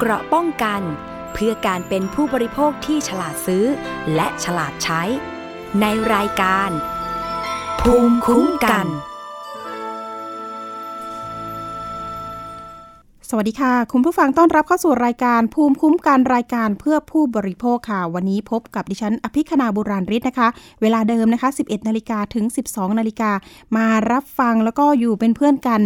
เกราะป้องกัน เพื่อการเป็นผู้บริโภคที่ฉลาดซื้อ และฉลาดใช้ ในรายการ ภูมิคุ้มกัน สวัสดีค่ะ คุณผู้ฟังต้อนรับเข้าสู่รายการภูมิคุ้มกันรายการเพื่อผู้บริโภคค่ะ วันนี้พบกับดิฉัน อภิคณาบุราริศนะคะ เวลาเดิมนะคะ 11 นาฬิกาถึง 12 นาฬิกามารับฟังแล้วก็อยู่เป็นเพื่อนกัน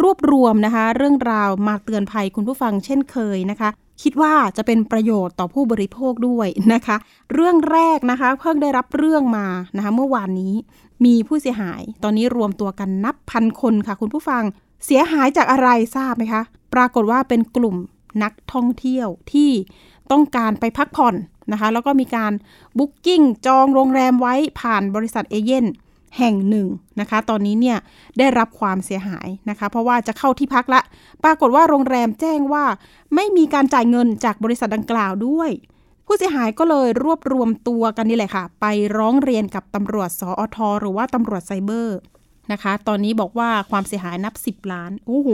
รวบรวมนะคะ เรื่องราวมาเตือนภัยคุณผู้ฟังเช่นเคยนะคะ คิดว่าจะเป็นประโยชน์ต่อผู้บริโภคด้วยนะคะ เรื่องแรกนะคะ เพิ่งได้รับเรื่องมานะคะ เมื่อวานนี้มีผู้เสียหาย ตอนนี้รวมตัวกันนับพันคนค่ะ คุณผู้ฟังเสียหายจากอะไรทราบไหมคะ ปรากฏว่าเป็นกลุ่มนักท่องเที่ยวที่ต้องการไปพักผ่อนนะคะ แล้วก็มีการบุ๊กกิ้งจองโรงแรมไว้ผ่านบริษัทเอเย่น แห่งหนึ่งนะคะ ตอนนี้เนี่ยได้รับความเสียหายนะคะ เพราะว่าจะเข้าที่พักละ ปรากฏว่าโรงแรมแจ้งว่า ไม่มีการจ่ายเงินจากบริษัทดังกล่าวด้วย ผู้เสียหายก็เลยรวบรวมตัวกันนี่แหละค่ะ ไปร้องเรียนกับตำรวจสอทหรือว่าตำรวจไซเบอร์นะคะ ตอนนี้บอกว่าความเสียหายนับ 10 ล้าน โอ้โห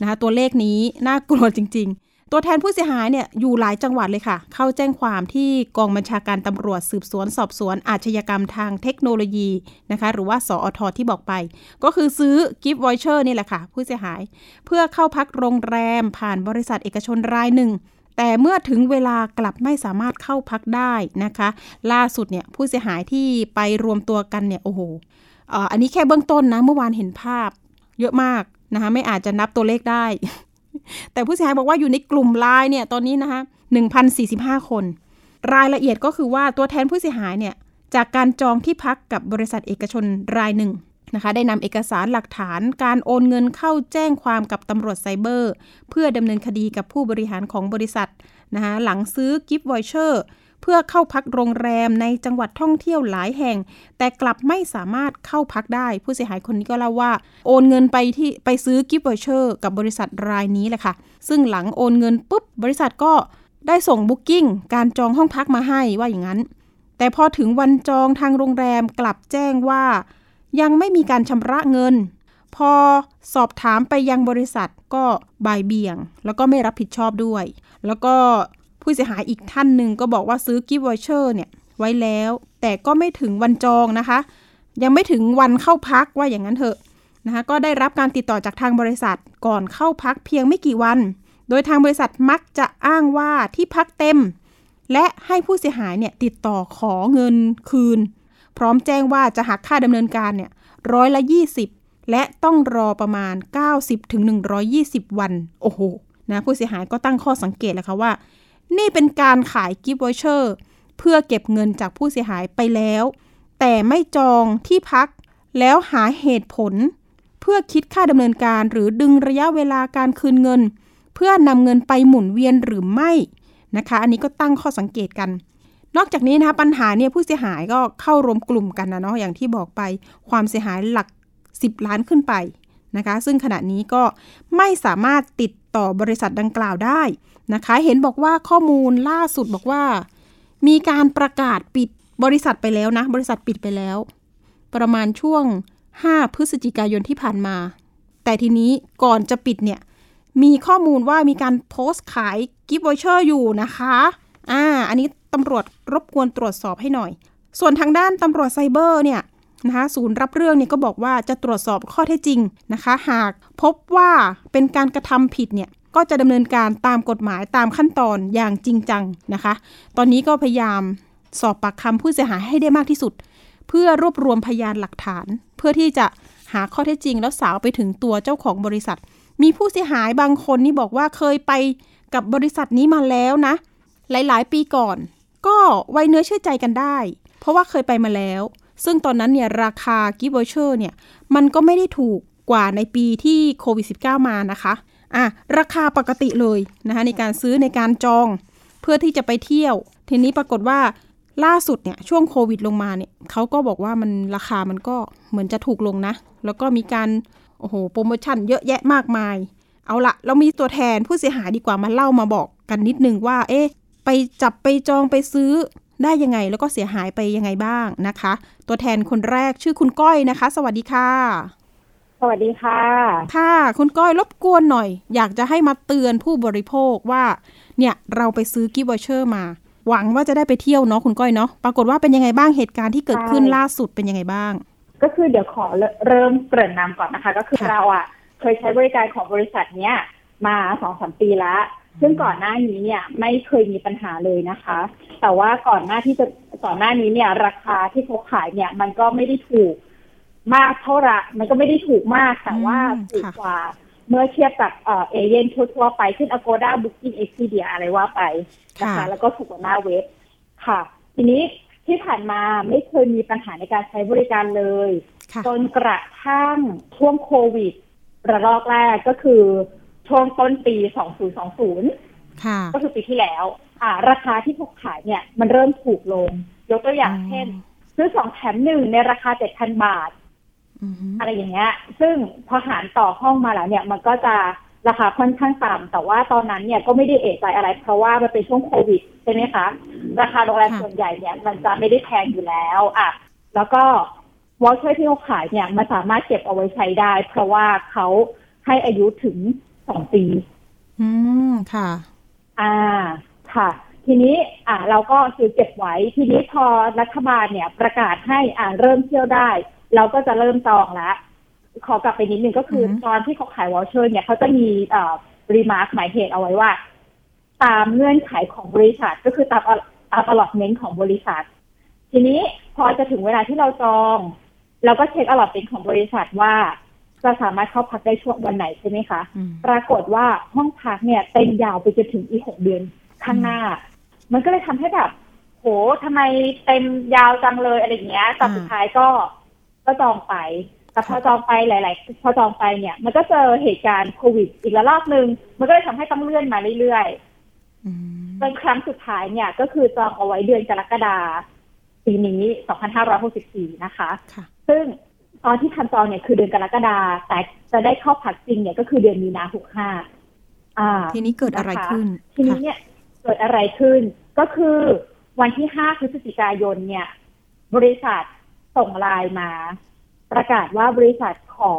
นะคะ ตัวเลขนี้น่ากลัวจริง ๆ ตัวแทนผู้เสียหายเนี่ยอยู่หลายจังหวัดเลยค่ะ เข้าแจ้งความที่กองบัญชาการตำรวจสืบสวนสอบสวนอาชญากรรมทางเทคโนโลยีนะคะ หรือว่าสอทที่บอกไป ก็คือซื้อกิฟต์วอยเชอร์นี่แหละค่ะ ผู้เสียหาย เพื่อเข้าพักโรงแรมผ่านบริษัทเอกชนรายหนึ่ง แต่เมื่อถึงเวลากลับไม่สามารถเข้าพักได้นะคะ ล่าสุดเนี่ยผู้เสียหายที่ไปรวมตัวกันเนี่ยโอ้โหอันนี้แค่เบื้องต้นนะเมื่อวานเห็นภาพเยอะมากนะคะไม่อาจจะนับตัวเลขได้ แต่ผู้เสียหายบอกว่าอยู่ในกลุ่มไลน์เนี่ยตอนนี้นะคะ1,045 คน รายละเอียดก็คือว่าตัวแทนผู้เสียหายเนี่ยจากการจองที่พักกับบริษัทเอกชนรายหนึ่งนะคะได้นำเอกสารหลักฐานการโอนเงินเข้าแจ้งความกับตำรวจไซเบอร์ เพื่อดำเนินคดีกับผู้บริหารของบริษัทนะคะหลังซื้อ gift voucher เพื่อเข้าพักโรงแรมในจังหวัดท่องเที่ยวหลายแห่ง แต่กลับไม่สามารถเข้าพักได้ ผู้เสียหายคนนี้ก็เล่าว่า โอนเงินไปที่ไปซื้อ gift voucher กับบริษัทรายนี้แหละค่ะ ซึ่งหลังโอนเงินปุ๊บบริษัทก็ได้ส่ง booking การจองห้องพักมาให้ว่าอย่างนั้น แต่พอถึงวันจองทางโรงแรมกลับแจ้งว่า ยังไม่มีการชำระเงิน พอสอบถามไปยังบริษัทก็บายเบี่ยง แล้วก็ไม่รับผิดชอบด้วย แล้วก็ ผู้เสียหายอีกท่านหนึ่งก็บอกว่าซื้อ gift voucher เนี่ยไว้แล้ว แต่ก็ไม่ถึงวันจองนะคะ ยังไม่ถึงวันเข้าพักว่าอย่างนั้นเถอะนะคะก็ได้รับการติดต่อจากทางบริษัทก่อนเข้าพักเพียงไม่กี่วัน โดยทางบริษัทมักจะอ้างว่าที่พักเต็ม และให้ผู้เสียหายเนี่ยติดต่อขอเงินคืน พร้อมแจ้งว่าจะหักค่าดำเนินการเนี่ยร้อยละ 20 และต้องรอประมาณ 90ถึง120 วัน โอ้โหนะผู้เสียหายก็ตั้งข้อสังเกตแล้วค่ะว่า นี่เป็นการขายกิฟต์วอเชอร์เพื่อเก็บเงินจากผู้เสียหายไปแล้ว แต่ไม่จองที่พักแล้วหาเหตุผล เพื่อคิดค่าดำเนินการหรือดึงระยะเวลาการคืนเงิน เพื่อนำเงินไปหมุนเวียนหรือไม่นะคะ อันนี้ก็ตั้งข้อสังเกตกัน นอกจากนี้นะคะปัญหาเนี่ยผู้เสียหายก็เข้ารวมกลุ่มกันนะเนาะอย่างที่บอกไปความเสียหายหลัก 10 ล้านขึ้นไปนะคะ ซึ่งขณะนี้ก็ไม่สามารถติด ต่อบริษัทดังกล่าวได้นะคะ เห็นบอกว่าข้อมูลล่าสุดบอกว่า มีการประกาศปิดบริษัทไปแล้วนะ บริษัทปิดไปแล้ว ประมาณช่วง 5 พฤศจิกายนที่ผ่านมา แต่ทีนี้ก่อนจะปิดเนี่ย มีข้อมูลว่ามีการโพสต์ขาย gift voucher อยู่นะคะอ่าอันนี้ตำรวจรบกวนตรวจสอบให้หน่อย ส่วนทางด้านตำรวจไซเบอร์เนี่ย นะคะศูนย์รับเรื่องเนี่ยก็บอกว่าจะตรวจสอบข้อเท็จจริงนะคะ หากพบว่าเป็นการกระทำผิดเนี่ยก็จะดำเนินการตามกฎหมายตามขั้นตอนอย่างจริงจังนะคะ ตอนนี้ก็พยายามสอบปากคำผู้เสียหายให้ได้มากที่สุด เพื่อรวบรวมพยานหลักฐาน เพื่อที่จะหาข้อเท็จจริง แล้วสาวไปถึงตัวเจ้าของบริษัท มีผู้เสียหายบางคนนี่บอกว่าเคยไปกับบริษัทนี้มาแล้วนะ หลาย ๆ ปีก่อน ก็ไว้เนื้อเชื่อใจกันได้ เพราะว่าเคยไปมาแล้ว ซึ่งตอนนั้นเนี่ยราคากิฟต์วอเชอร์เนี่ยมันก็ไม่ได้ถูกกว่าในปีที่โควิด -19 มานะคะอะราคาปกติเลยนะคะในการซื้อในการจองเพื่อที่จะไปเที่ยว ทีนี้ปรากฏว่าล่าสุดเนี่ยช่วงโควิดลงมาเนี่ยเขาก็บอกว่ามันราคามันก็เหมือนจะถูกลงนะ แล้วก็มีการโอ้โหโปรโมชั่นเยอะแยะมากมาย เอาละเรามีตัวแทนผู้เสียหายดีกว่ามาเล่ามาบอกกันนิดนึงว่า เอ๊ะไปจับไปจองไปซื้อ ได้ยังไงแล้วก็เสียหายไปยังไงบ้างนะคะ ตัวแทนคนแรกชื่อคุณก้อยนะคะ สวัสดีค่ะ สวัสดีค่ะ ค่ะ คุณก้อยรบกวนหน่อย อยากจะให้มาเตือนผู้บริโภคว่า เนี่ยเราไปซื้อกิฟต์วอเชอร์มา หวังว่าจะได้ไปเที่ยวเนาะคุณก้อยเนาะปรากฏว่าเป็นยังไงบ้างเหตุการณ์ที่เกิดขึ้นใช่ล่าสุดเป็นยังไงบ้าง ก็คือเดี๋ยวขอเริ่มเกริ่นนำก่อนนะคะ ก็คือค่ะเราอะเคยใช้บริการของบริษัทเนี้ยมาสองสามปีแล้ว ซึ่งก่อนหน้านี้เนี่ยไม่เคยมีปัญหาเลยนะคะ แต่ว่าก่อนหน้าที่จะก่อนหน้านี้เนี่ย ราคาที่เขาขายเนี่ย มันก็ไม่ได้ถูกมากเท่าไหร่มันก็ไม่ได้ถูกมากแต่ว่าอืมถูกค่ะกว่าเมื่อเทียบกับเอ่อเอเย่นทั่วๆไปเช่น Agoda Booking Expedia อะไรว่าไปนะคะค่ะแล้วก็ถูกกว่าหน้าเว็บค่ะ ทีนี้ที่ผ่านมาไม่เคยมีปัญหาในการใช้บริการเลยค่ะจนกระทั่งช่วงโควิดระลอกแรกก็คือ ช่วงต้นปี 2020ค่ะก็คือปีที่แล้ว อ่า ราคาที่เขาขายเนี่ย มันเริ่มถูกลง ยกตัวอย่างเช่น ซื้อสองแถมหนึ่งในราคา 7,000 บาทอืมอะไรอย่างเงี้ย ซึ่งพอหารต่อห้องมาแล้วเนี่ย มันก็จะราคาค่อนข้างต่ำแต่ว่าตอนนั้นเนี่ยก็ไม่ได้เอะใจอะไร เพราะว่ามันเป็นช่วงโควิดใช่ไหมคะ ราคาโรงแรมค่ะส่วนใหญ่เนี่ย มันจะไม่ได้แพงอยู่แล้วอะแล้วก็ voucher ที่เขาขายเนี่ยมันสามารถเก็บเอาไว้ใช้ได้ เพราะว่าเขาให้อายุถึง สองปี อืมค่ะ อ่าค่ะ ทีนี้อ่าเราก็ซื้อเก็บไว้ ทีนี้พอรัฐบาลเนี่ย ประกาศให้อ่าเริ่มเที่ยวได้ เราก็จะเริ่มจองแล้วขอกลับไปนิดนึงก็คือออฮึตอนที่เขาขาย voucher เนี่ยเขาจะมีเอ่อ remark หมายเหตุเอาไว้ว่า ตามเงื่อนไขของบริษัทก็คือตามตามอลอตเมนต์ของบริษัท ทีนี้พอจะถึงเวลาที่เราจอง เราก็เช็คอลอตเมนต์ของบริษัทว่า จะสามารถเข้าพักได้ช่วงวันไหนใช่ไหมคะอืมปรากฏว่าห้องพักเนี่ยเต็มยาวไปจนถึงอีกหกเดือนข้างหน้า มันก็เลยทำให้แบบโหทำไมเต็มยาวจังเลยอะไรอย่างเงี้ยแต่อ่าสุดท้ายก็ก็จองไป แต่พอจองไปหลาย ๆ พอจองไปเนี่ย มันก็เจอเหตุการณ์โควิด อีกระลอกหนึ่งมันก็เลยทำให้ต้องเลื่อนมาเรื่อยอืมๆจนครั้งสุดท้ายเนี่ย ก็คือจองเอาไว้เดือนกรกฎาปีนี้ 2564 นะคะค่ะซึ่ง ตอนที่ทำจองเนี่ยคือเดือนกรกฎาแต่จะได้เข้าพักจริงเนี่ยก็คือเดือนมีนาหกห้าอ่าทีนี้เกิดอะไรนะคะขึ้น ทีนี้ค่ะเนี่ยเกิดอะไรขึ้น ก็คือวันที่ห้าพฤศจิกายนเนี่ย บริษัทส่งไลน์มา ประกาศว่าบริษัทขอ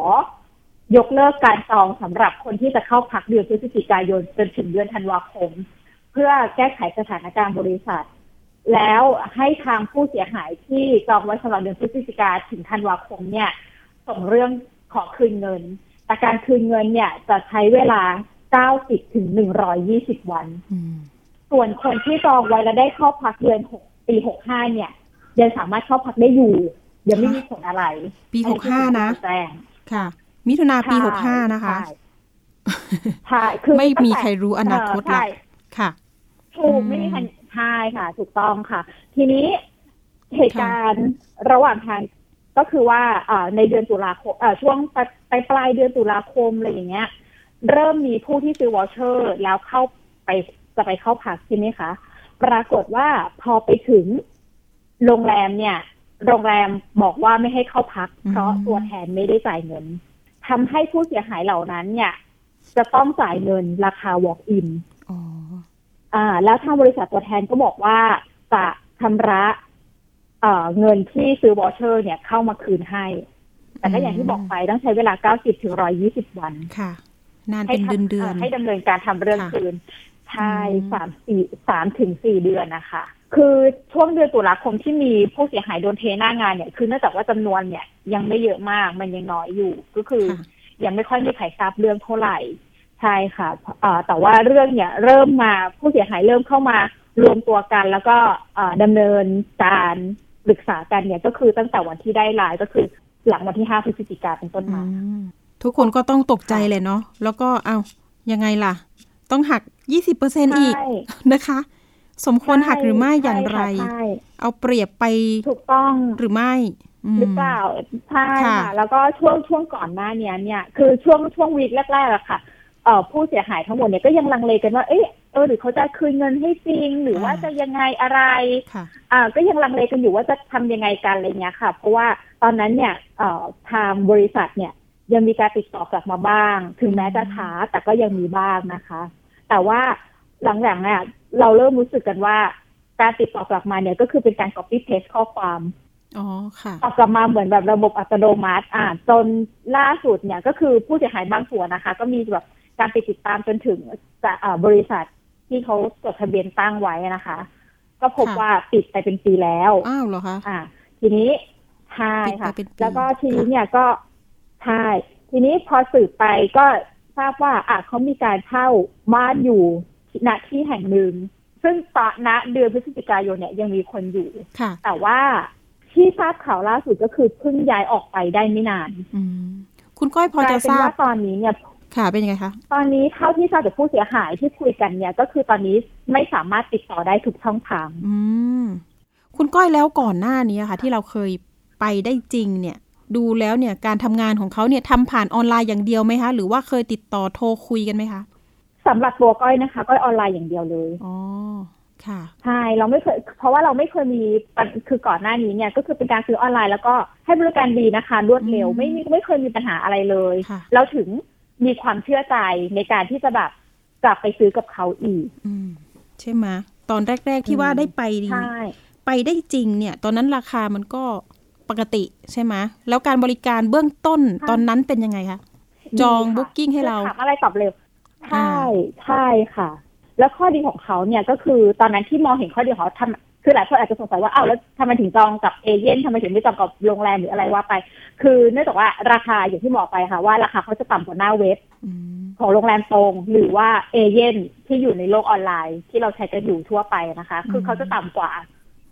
ยกเลิกการจองสำหรับคนที่จะเข้าพักเดือนพฤศจิกายนจนถึงเดือนธันวาคม เพื่อแก้ไขสถานการณ์บริษัท แล้วให้ทางผู้เสียหายที่จองไว้สำหรับเดือนพฤศจิกาถึงธันวาคมเนี่ย ส่งเรื่องขอคืนเงิน แต่การคืนเงินเนี่ยจะใช้เวลา 90 ถึง 120 วันอืมส่วนคนที่จองไว้แล้วได้เข้าพักเดือนหกปี 65 เนี่ยยังสามารถเข้าพักได้อยู่ ยังไม่มีผลอะไร ปีอัหกห้านะแจ้งค่ะ มิถุนาปีใช่หกห้านะคะใช่ใช่คือไม่มีใครรู้อนาคตเใช่ละค่ะถูกอืมไม่มีใคร ใช่ค่ะ ถูกต้องค่ะ ทีนี้เหตุการณ์ระหว่างทางก็คือว่าเอ่อในเดือนตุลาคมเอ่อช่วงปลายปลายปลายเดือนตุลาคมอะไรอย่างเงี้ย เริ่มมีผู้ที่ซื้อวอชเชอร์แล้วเข้าไปจะไปเข้าพักใช่ไหมคะ ปรากฏว่าพอไปถึงโรงแรมเนี่ย โรงแรมบอกว่าไม่ให้เข้าพัก เพราะอืมตัวแทนไม่ได้จ่ายเงินทำให้ผู้เสียหายเหล่านั้นเนี่ย จะต้องจ่ายเงินราคา walk in อ๋อ อ่า แล้วทางบริษัทตัวแทนก็บอกว่าจะชำระเอ่อเงินที่ซื้อวอเชอร์ เนี่ยเข้ามาคืนให้ แต่ก็อย่างที่บอกไปต้องใช้เวลา90ถึง120วันค่ะ นานให้เป็นทำเดือนเดือนให้ดำเนินการทำเรื่องค่ะคืนใช่อืมสามสี่สามถึงสี่เดือนนะคะคือช่วงเดือนตุลาคมที่มีผู้เสียหายโดนเทหน้างานเนี่ย คือเนื่องจากว่าจำนวนเนี่ยยังไม่เยอะมากมันยังน้อยอยู่ ก็คือค่ะยังไม่ค่อยมีใครทราบเรื่องเท่าไหร่ ใช่ค่ะเอ่อแต่ว่าเรื่องเนี่ยเริ่มมาผู้เสียหายเริ่มเข้ามารวมตัวกัน แล้วก็เอ่อดำเนินการปรึกษากันเนี่ยก็คือตั้งแต่วันที่ได้ไลน์ก็คือหลังวันที่ห้าพฤศจิกาเป็นต้นอืมามทุกคนก็ต้องตกใจค่ะเลยเนาะแล้วก็เอายังไงล่ะ ต้องหักยี่สิบเปอร์เซ็นอีกใช่นะคะ สมควรหักหรือไม่อย่างไรใช่ค่ะใช่เอาเปรียบไปถูกต้องหรือไม่มหรือเปล่าใช่ค่ะค่ะ แล้วก็ช่วงช่วงก่อนหน้าเนี้ยเนี่ย คือช่วงช่วงวีคแรกๆอะค่ะเอ่อ ผู้เสียหายทั้งหมดเนี่ยก็ยังลังเลกันว่าเอ๊ะเออหรือเขาจะคืนเงินให้จริง หรือว่าจะยังไงอะไรค่ะอ่าก็ยังลังเลกันอยู่ว่าจะทำยังไงกันอะไรเงี้ยค่ะ เพราะว่าตอนนั้นเนี่ยเอ่อทางบริษัทเนี่ยยังมีการติดต่อกลับมาบ้าง ถึงแม้จะช้าแต่ก็ยังมีบ้างนะคะ แต่ว่าหลังๆเนี่ยเราเริ่มรู้สึกกันว่า การติดต่อกลับมาเนี่ยก็คือเป็นการ copy paste ข้อความอ๋อค่ะตอบกลับมาเหมือนแบบระบบอัตโนมัติ อ่าจนล่าสุดเนี่ยก็คือผู้เสียหายบางส่วนนะคะ ก็มีแบบ การไปติดตามจนถึงจะอ่าบริษัทที่เขาจดทะเบียนตั้งไว้นะคะ ก็พบค่ะว่าปิดไปเป็นปีแล้วอ้าวเหรอคะอ่า ทีนี้ใช่ปิดไปค่ะเป็นปีแล้วก็ทีนี้เนี่ยก็ใช่ทีนี้พอสืบไปก็ทราบว่าอะเขามีการเช่าบ้านอยู่ณที่แห่งหนึ่ง ซึ่งตอนณเดือนพฤศจิกายนเนี่ยยังมีคนอยู่ค่ะแต่ว่าที่ทราบข่าวล่าสุดก็คือเพิ่งย้ายออกไปได้ไม่นานอืมคุณก้อยพอกลาจะยเป็นทราบว่าตอนนี้เนี่ย ค่ะเป็นยังไงคะตอนนี้เท่าที่ทราบจากผู้เสียหายที่คุยกันเนี่ย ก็คือตอนนี้ไม่สามารถติดต่อได้ทุกช่องทางอืมคุณก้อยแล้วก่อนหน้านี้ค่ะ ที่เราเคยไปได้จริงเนี่ย ดูแล้วเนี่ยการทำงานของเขาเนี่ยทำผ่านออนไลน์อย่างเดียวไหมคะ หรือว่าเคยติดต่อโทรคุยกันไหมคะสำหรับตัวก้อยนะคะก้อยออนไลน์อย่างเดียวเลยอ๋อค่ะใช่เราไม่เคย เพราะว่าเราไม่เคยมีปัญคือก่อนหน้านี้เนี่ย ก็คือเป็นการซื้อออนไลน์แล้วก็ให้บริการดีนะคะ รวดเร็วอืมไม่มีไม่เคยมีปัญหาอะไรเลยค่ะเราถึง มีความเชื่อใจในการที่จะแบบกลับไปซื้อกับเขาอีกอืมใช่ไหมตอนแรก ๆ ที่ว่าอืมได้ไปใช่ไปได้จริงเนี่ย ตอนนั้นราคามันก็ปกติใช่ไหมแล้วการบริการเบื้องต้นตอนนั้นเป็นยังไงคะจองดีค่ะบุ๊กกิ้งให้เราคือถามอะไรตอบเร็วใช่อ่าใช่ค่ะ แล้วข้อดีของเขาเนี่ยก็คือตอนนั้นที่มองเห็นข้อดีของเขาทำ คือหลายคนอาจจะสงสัยว่าอ้าวแล้วทำไมถึงจองกับเอเย่นทำไมถึงไม่จองกับโรงแรมหรืออะไรว่าไป คือเนื่องจากว่าราคาอย่างที่บอกไปค่ะ ว่าราคาเขาจะต่ำกว่าหน้าเว็บอืมของโรงแรมตรง หรือว่าเอเย่นที่อยู่ในโลกออนไลน์ ที่เราใช้กันอยู่ทั่วไปนะคะ คือเขาจะต่ำกว่า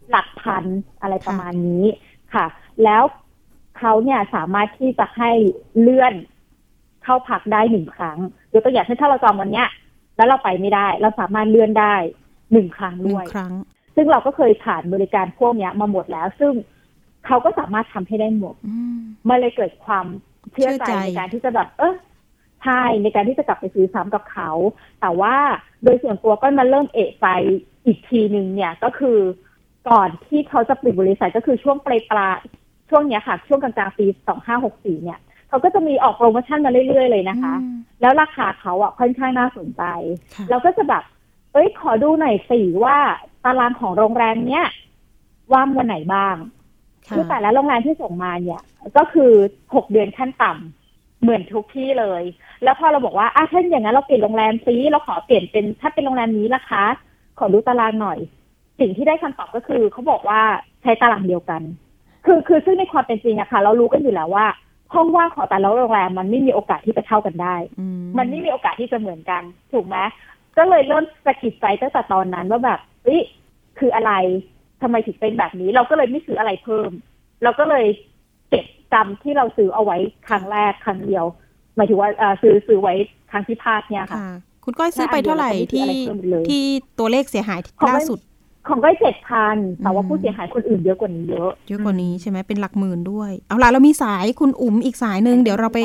หลักพันอะไรประมาณนี้ค่ะ แล้วเขาเนี่ยสามารถที่จะให้เลื่อนเข้าพักได้หนึ่งครั้งยกตัวอย่างเช่นถ้าเราจองวันเนี้ย แล้วเราไปไม่ได้ เราสามารถเลื่อนได้หนึ่งครั้งหนึ่ด้งวยครั้ง ซึ่งเราก็เคยผ่านบริการพวกเนี้ยมาหมดแล้ว ซึ่งเขาก็สามารถทำให้ได้หมดอืมมันเลยเกิดความเชื่อใจเชื่อใจในการที่จะแบบเออใช่ในการที่จะกลับไปซื้อซ้ำกับเขา แต่ว่าโดยส่วนตัวก็มาเริ่มเอะใจอีกทีหนึ่งเนี่ยก็คือก่อนที่เขาจะปิดบริษัทก็คือช่วงปลายปลายช่วงเนี้ยค่ะ ช่วงกลางๆปีสองห้าหกสี่เนี่ยเขาก็จะมีออกโปรโมชั่นมาเรื่อยๆเลยนะคะอืมแล้วราคาเขาอะค่อนข้างน่าสนใจค่ะเราก็จะแบบ เอ้ยขอดูหน่อยสิว่าตารางของโรงแรมเนี้ยว่างวันไหนบ้างค่ะคือแต่ละโรงแรมที่ส่งมาเนี่ย ก็คือหกเดือนขั้นต่ำเหมือนทุกที่เลย แล้วพอเราบอกว่าอะถ้าอย่างนั้นเราเปลี่ยนโรงแรมซิเราขอเปลี่ยนเป็นถ้าเป็นโรงแรมนี้ล่ะคะขอดูตารางหน่อย สิ่งที่ได้คำตอบก็คือเขาบอกว่าใช้ตารางเดียวกัน คือคือซึ่งในความเป็นจริงอะค่ะ เรารู้กันอยู่แล้วว่าห้องว่างของแต่ละโรงแรมมันไม่มีโอกาสที่จะเท่ากันได้อืมันไม่มีโอกาสที่จะเหมือนกัน ถูกไหม ก็เลยเริ่มสะกิดใจตั้งแต่ตอนนั้นว่าแบบเฮ้ยคืออะไรทำไมถึงเป็นแบบนี้ เราก็เลยไม่ซื้ออะไรเพิ่ม เราก็เลยเก็บจำที่เราซื้อเอาไว้ครั้งแรกครั้งเดียวหมายถึงว่าเอ่อซื้อซื้อไว้ครั้งที่พลาดเนี่ยค่ะค่ะคุณก้อยซื้อไปเท่าไหร่ใช่ที่อันเดียวเราไม่ซื้ออะไรเพิ่มเลยที่ตัวเลขเสียหายของล่าไม่สุด ของก็เจ็ดพันแต่ว่าอืมผู้เสียหายคนอื่นเยอะกว่านี้เยอะเยอะกว่านี้ใช่ไหมเป็นหลักหมื่นด้วย เอาล่ะเรามีสายคุณอุ๋มอีกสายหนึ่งเดี๋ยวเราไป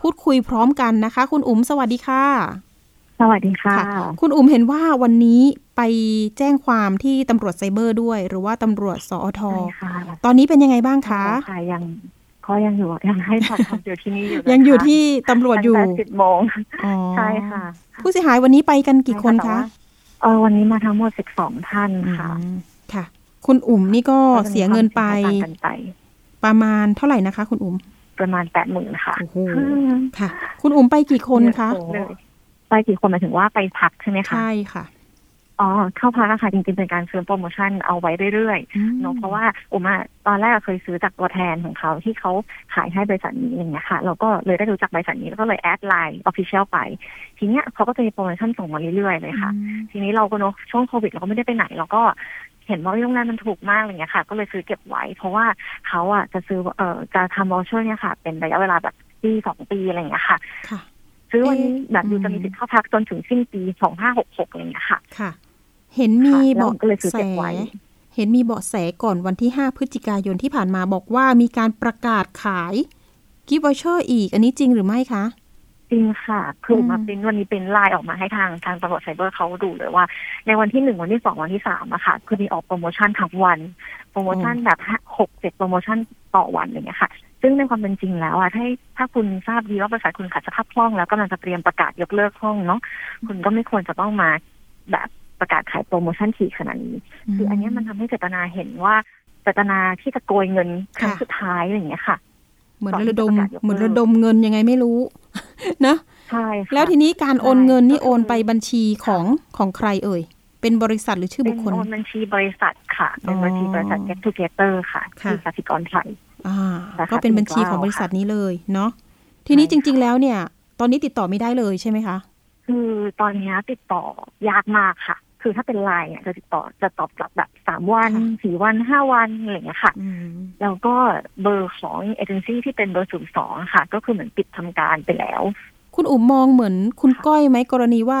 พูดคุยพร้อมกันนะคะ คุณอุ๋มสวัสดีค่ะ สวัสดีค่ะ คุณอุ๋มเห็นว่าวันนี้ไปแจ้งความที่ตำรวจไซเบอร์ด้วย หรือว่าตำรวจสอทใช่ค่ะตอนนี้เป็นยังไงบ้างคะค่ะยังก็ยังอยู่ยังให้ปากคำอยู่ที่นี่อยู่นะคะยังอยู่ที่ตำรวจอยู่ตั้งแต่สิบโมงอ๋อใช่ค่ะ ผู้เสียหายวันนี้ไปกันกี่คนใช่คะแต่ว่าเออวันนี้มาทั้งหมดสิบสองท่านค่ะอืมค่ะ คุณอุ๋มนี่ก็ก็จะมีเสียเงินไปความเสียหายต่างกันไปประมาณเท่าไหร่นะคะ คุณอุ๋มประมาณแปดหมื่นค่ะโอ้โหค่ะ คุณอุ๋มไปกี่คนคะเยอเลย ไปกี่คนหมายถึงว่าไปพักใช่ไหมคะใช่ค่ะอ๋อเข้าพักอะค่ะจริงๆเป็นการซื้อโปรโมชั่นเอาไว้เรื่อยๆอืมเนอะเพราะว่าอุมอะตอนแรกเคยซื้อจากตัวแทนของเขาที่เขาขายให้บริษัทนี้อย่างเงี้ยค่ะเราก็เลยได้รู้จักบริษัทนี้แล้วก็เลย add ไลน์ official ไป ทีเนี้ยเขาก็จะมีโปรโมชั่นส่งมาเรื่อยๆเลยค่ะอืมทีนี้เราก็เนอะช่วงโควิดเราก็ไม่ได้ไปไหนเราก็เห็นว่าโรงแรมมันถูกมากอะไรเงี้ยค่ะ ก็เลยซื้อเก็บไว้ เพราะว่าเขาอะจะซื้อเอ่อจะทำ voucher เนี่ยค่ะ เป็นระยะเวลาแบบปีสองปีอะไรเงี้ยค่ะค่ะ ซื้อวันนี้เอ๊ะแบบอยู่อืมจะมีสิทธิ์เข้าพักจนถึงสิ้นปีสองห้าหกหกอะไรเงี้ยค่ะ ค่ะ เห็นมีค่ะแล้วเบาะก็เลยซื้อแสเก็บไว้เห็นมีเบาะแสก่อนวันที่5พฤศจิกายนที่ผ่านมาบอกว่ามีการประกาศขาย gift voucher อีก อันนี้จริงหรือไม่คะจริงค่ะคืออืมมาเป็นวันนี้เป็นไลน์ออกมาให้ทางทางตำรวจไซเบอร์เขาดูเลยว่า ในวันที่หนึ่งวันที่สองวันที่สามอะค่ะ คือมีออกโปรโมชั่นทั้งวัน โปรโมชั่นแบบหกเจ็ดโปรโมชั่นต่อวันอย่างเงี้ยค่ะ ซึ่งในความเป็นจริงแล้วอะถ้าถ้าคุณทราบดีว่าบริษัทคุณขาดสภาพคล่องแล้วกำลังจะเตรียมประกาศยกเลิกห้องเนาะคุณก็ไม่ควรจะต้องมาแบบประกาศขายโปรโมชั่นถี่ขนาดนี้ คืออันเนี้ยมันทำให้เจตนาเห็นว่าเจตนาที่จะโกยเงินครั้งค่ะสุดท้ายอะไรอย่างเงี้ยค่ะ เหมือนก่อนที่ระดมจะประกาศยกเลิกเหมือนระดมเงินยังไงไม่รู้นะใช่ค่ะแล้วทีนี้การโอนใช่เงินนี่ก็คือโอนไปบัญชีของของใครเอ่ยเป็นบริษัทหรือชื่อเป็บุนคคลโอนบัญชีบริษัทค่ะ เป็นบัญชีบริษัทอ๋อ Get Together ค่ะค่ะที่กสิกรไทยอ่าสาขา ก็เป็นบัญชีของบริษัทนี้เลยเนาะทีนี้ใช่จค่ะริง ๆ แล้วเนี่ย ตอนนี้ติดต่อไม่ได้เลยใช่ไหมคะ คือตอนเนี้ยติดต่อยากมากค่ะ คือถ้าเป็นไลน์เนี่ยจะติดต่อจะตอบกลับแบบสามวันค่ะสี่วันห้าวันอะไรอย่างเงี้ยค่ะอืมแล้วก็เบอร์ของเอเจนซี่ที่เป็นเบอร์ศูนย์สองค่ะ ก็คือเหมือนปิดทำการไปแล้ว คุณอุ๋มมองเหมือนคุณค่ะก้อยไหมกรณีว่า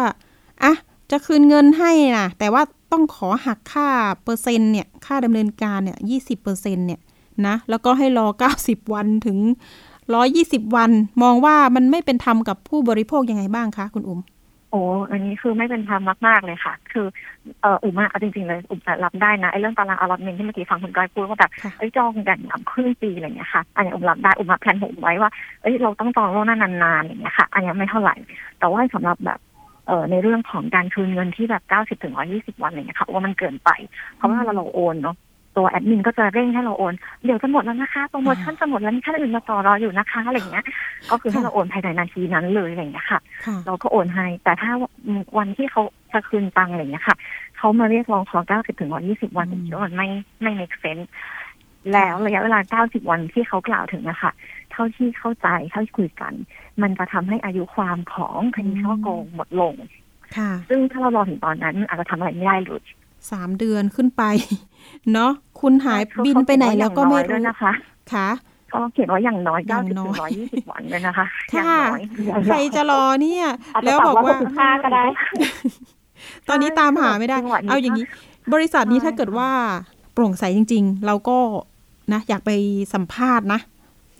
อะจะคืนเงินให้นะแต่ว่าต้องขอหักค่าเปอร์เซ็นต์เนี่ย ค่าดำเนินการเนี่ยยี่สิบเปอร์เซ็นเนี่ย นะ แล้วก็ให้รอเก้าสิบวันถึงร้อยี่สิบวัน มองว่ามันไม่เป็นธรรมกับผู้บริโภคยังไงบ้างคะคุณอุ๋มโอ้อันนี้คือไม่เป็นธรรมมาก ๆ เลยค่ะ คือเอออุ๋มอะเอาจริง ๆ เลย อุ๋มจะรับได้นะไอ้เรื่องตาราง allotment ที่เมื่อกี้ฟังคุณก้อยพูดว่าแบบค่ะเอ้ยจองกันอย่างครึ่งปีอะไรอย่างเงี้ยค่ะอันนี้อุ๋มรับได้อุ๋มมา plan ของอุ๋มไว้ว่าเอ้ยเราต้องจองล่วงหน้านานๆอย่างเงี้ยค่ะ อันนี้ไม่เท่าไหร่ แต่ว่าสำหรับแบบเออในเรื่องของการคืนเงินที่แบบเก้าสิบถึงร้อยี่สิบวันอะไรเงี้ยค่ะว่ามันเกินไป เพราะว่าเราเราโอนเนาะ ตัวแอดมินก็จะเร่งให้เราโอน เดี๋ยวจะหมดแล้วนะคะโปรโมชั่นจะหมดแล้วมีท่านอื่นมาต่อรออยู่นะคะอะไรอย่างเงี้ย ก็คือให้เราโอนภายในนาทีนั้นเลยอะไรอย่างเงี้ยค่ะค่ะ เราก็โอนให้ แต่ถ้าวันที่เขาจะคืนตังค์อะไรอย่างเงี้ยค่ะเขามาเรียกร้องขอ90ถึง120 วันอืผมมคิดว่ามันไม่ไม่ make sense แล้วระยะเวลา 90 วันที่เขากล่าวถึงอะค่ะเท่าที่เข้าใจเท่าที่คุยกัน มันจะทำให้อายุความของคดีช่อโกงหมดลง ค่ะ ซึ่งถ้าเรารอถึงตอนนั้นอาจจะทำอะไรไม่ได้เลยสามเดือนขึ้นไป เนาะคุณหายบินไปไหนแล้วก็ไม่เขาเขียนว่าอย่างน้อยด้วยรู้นะคะค่ะก็เขียนว่าอย่างน้อยอย่าง90น้ถึอยง120วันเลยนะคะอย่างค่ะน้อยใครจะรอเนี่ยอาจจะแล้วตบออบกว่าว่าหกสิบห้าก็ได้ ตอนนี้ตามหาไม่ได้จังหวะนี้เอาอย่างนี้ บริษัทนี้ใช่ถ้าเกิดว่าโปร่งใสจริง ๆ เราก็นะอยากไปสัมภาษณ์นะ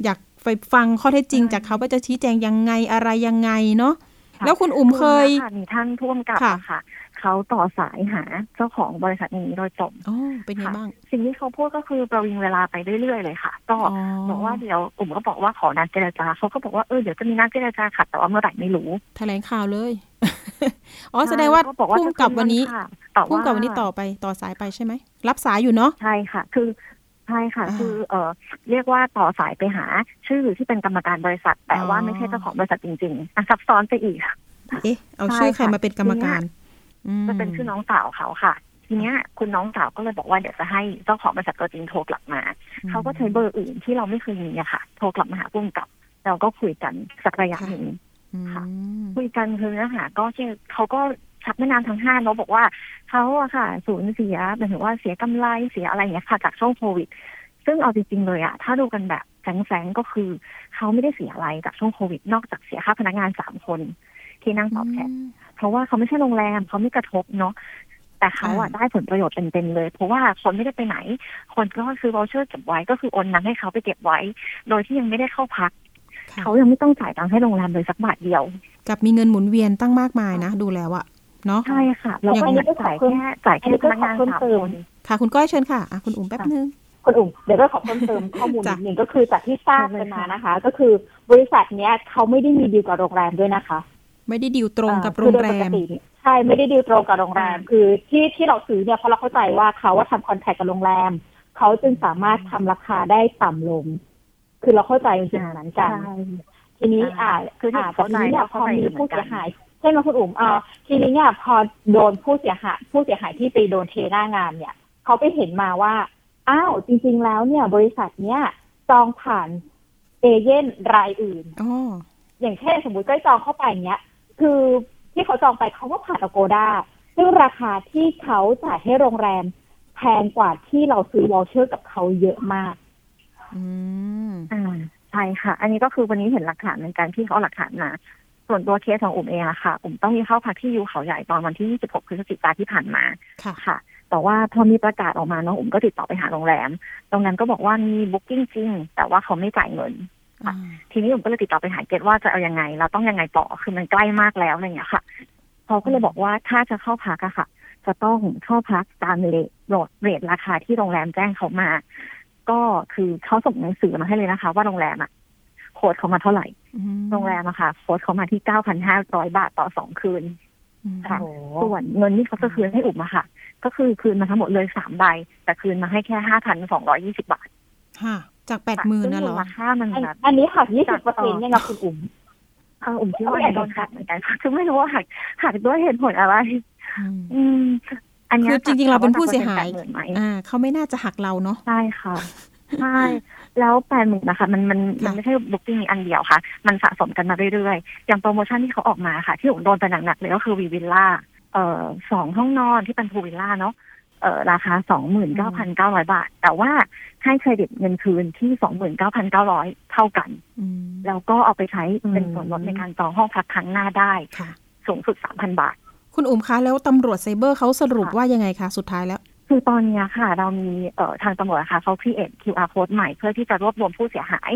อยากไปฟังข้อเท็จจริง จากเขาว่าจะชี้แจงยังไงอะไรยังไงเนาะค่ะแล้วคุณอุ๋มเคยะมีท่านผู้กำกับค่ะอะค่ะ เขาต่อสายหาเจ้าของบริษัทนี้โดยตรงอ๋อเป็นไงค่ะบ้าง สิ่งที่เขาพูดก็คือประวิงเวลาไปเรื่อยๆเลยค่ะ ก็อ๋อบอกว่าเดี๋ยวอุ๋มก็บอกว่าขอนัดเจรจาเขาก็บอกว่าเออเดี๋ยวจะมีนัดเจรจาค่ะแต่ว่าเมื่อไหร่ไม่รู้ แถลงข่าวเลย อ๋อแสดงว่าใช่ก็บอกว่าพุ่งกับวันนี้จะคืค่ะแต่พุ่งกับวันนี้ต่อไปต่อสายไปใช่ไหม รับสายอยู่เนาะ ใช่ค่ะ คือใช่ค่ะอ่าคือเออเรียกว่าต่อสายไปหา ชื่อที่เป็นกรรมการบริษัท แต่ว่าอ๋อไม่ใช่เจ้าของบริษัทจริงๆอะซับซ้อนไปอีก เอ๊ะ เอาใช่ชื่อใครค่ะมาเป็นกรรมการ มจะเป็นชื่อน้องสาวเขาค่ะ ทีเนี้ยคุณน้องสาวก็เลยบอกว่าเดี๋ยวจะให้เจ้าของบริษัทตัวจริงโทรกลับมา เขาก็ใช้เบอร์อื่นที่เราไม่เคยมีอะค่ะ โทรกลับมาหาพุ่มกับ เราก็คุยกันสักระยะหนึ่งอืมค่ะคุยกันคือเนื้อหาก็ที่เขาก็ชักไม่นานทั้งห้าเนาะบอกว่าเขาอะค่ะ สูญเสียหมายถึงว่าเสียกำไรเสียอะไรอย่างเงี้ยค่ะจากช่วงโควิด ซึ่งเอาจริงๆเลยอะถ้าดูกันแบบแฝงๆก็คือเขาไม่ได้เสียอะไรจากช่วงโควิด นอกจากเสียค่าพนักงานสามคน ที่นั่งตอบแทนเพราะว่าเขาไม่ใช่โรงแรมเขาไม่กระทบเนาะแต่เขาอะอ่าได้ผลประโยชน์เต็มๆเลย เพราะว่าคนไม่ได้ไปไหน คนก็ซื้อ voucher เก็บไว้ก็คือโอนเงินให้เขาไปเก็บไว้ โดยที่ยังไม่ได้เข้าพักค่ะเขายังไม่ต้องจ่ายตังค์ให้โรงแรมเลยสักบาทเดียว กับมีเงินหมุนเวียนตั้งมากมายนะ ดูแล้วอะเนาะใช่ค่ะแล้วอย่างก็นี้จ่ายแค่จ่ายแค่พนักงานสามคนค่ะ คุณก้อยเชิญค่ะอะคุณอุ๋มแป๊บนึงคุณอุ๋มเดี๋ยวก็ขอเพิ่มเติมข้อมูลจ้ะนิดนึงก็คือจากที่ทราบกันมานะคะ ก็คือบริษัทเนี้ยเขาไม่ได้มีดีลกับโรงแรมด้วยนะคะ ไม่ได้ดีลตรงกับอ่าโรงแรมคือโดยปมกติเนี่ยใช่ไม่ได้ดีลตรงกับโรงแรม คือที่ที่เราซื้อเนี่ยเพราะเราเข้าใจว่าเขาว่าทำ contract กับโรงแรม เขาจึงสามารถทำราคาได้ต่ำลง คือเราเข้าใจในจุดนั้นกันทีนี้อ่าคือที่อ่าแต่ทีนี้เนี่ยพเข้าอใจมีเหมืผู้อนกันเสียหายใช่ไหมคุณอุ๋มอ่าทีนี้เนี่ยพอโดนผู้เสียหายผู้เสียหายที่ไปโดนเทหน้างานเนี่ยเขาไปเห็นมาว่าอ้าวจริง ๆ แล้วเนี่ยบริษัทเนี้ยจองผ่านเอเย่นรายอื่นอ๋ออย่างเช่นสมมติก้อยจองเข้าไปอย่างเงี้ย คือที่เขาจองไปเขาก็ผ่านอโกด้าซึ่งราคาที่เขาจ่ายให้โรงแรมแพงกว่าที่เราซื้อ voucher กับเขาเยอะมาก อืมอ่าใช่ค่ะ อันนี้ก็คือวันนี้เห็นหลักฐานในการที่เขาเอาหลักฐานมา ส่วนตัวเคสของอุ๋มเองอะค่ะ อุ๋มต้องมีเข้าพักที่ยูเขาใหญ่ตอนวันที่ 26 พฤศจิกายนที่ผ่านมาค่ะค่ะ แต่ว่าพอมีประกาศออกมาน้องอุ๋มก็ติดต่อไปหาโรงแรม ตรงนั้นก็บอกว่ามี booking จริง แต่ว่าเขาไม่จ่ายเงิน อ่าทีนี้อุ๋มก็เลยติดต่อไปหาเกตว่าจะเอายังไง เราต้องยังไงต่อคือมันใกล้มากแล้วอะไรอย่างเงี้ยค่ะเขาก็เลยบอกว่าถ้าจะเข้าพักอะค่ะ จะต้องเข้าพักตามเรทโรดเรทราคาที่โรงแรมแจ้งเขามา ก็คือเขาส่งหนังสือมาให้เลยนะคะ ว่าโรงแรมอะโค้ดเขามาเท่าไหร่อืมโรงแรมอะค่ะโค้ดเขามาที่9,500บาทต่อสองคืนอืมค่ะโอ้โหส่วนเงินที่เขาจะคืนให้อุ๋มอะค่ะ ก็คือคืนมาทั้งหมดเลยสามใบ แต่คืนมาให้แค่ห้าพันสองร้อยี่สิบาทค่ะ จากแปดหมื่นนะเหรอซึ่งมูลค่ามันอันแบบอันนี้หักยี่สิบเปอร์เซ็นต์เนี่ยนะคุณอุ๋มเอออุ่มคิดว่าโดนหักเหมือนกันค่ะคือไม่รู้ว่าหักหักด้วยเหตุผลอะไร อืมอืมอันเนี้ยคือจริงๆเราเป็นผู้เสียหายถมว่ตัดเปอร์ซ็นต์แปดหมื่นไหมอ่าเขาไม่น่าจะหักเราเนาะใช่ค่ะใช่แล้วแปดหมื่นนะคะ มันมันมันค่ะไม่ใช่บุ๊กิ้งอันเดียวค่ะ มันสะสมกันมาเรื่อยๆ อย่างโปรโมชั่นที่เขาออกมาค่ะ ที่ผมโดนไปหนักๆเลยก็คือวีวิลล่าเอ่อสองห้องนอนที่เป็นพูวิลล่าเนาะ เอ่อราคาสองหมื่นเก้าพันเก้าร้อยบาท แต่ว่าให้เครดิตเงินคืนที่สองหมื่นเก้าพันเก้าร้อยเท่ากันอืมแล้วก็เอาไปใช้เป็นอืมส่วนลดในการจองห้องพักครั้งหน้าได้ค่ะสูงสุดสามพันบาท คุณอุ๋มคะแล้วตำรวจไซเบอร์เขาสรุปค่ะว่ายังไงคะ สุดท้ายแล้ว คือตอนเนี้ยค่ะ เรามีเอ่อทางตำรวจนะคะเขา create QR code ใหม่เพื่อที่จะรวบรวมผู้เสียหาย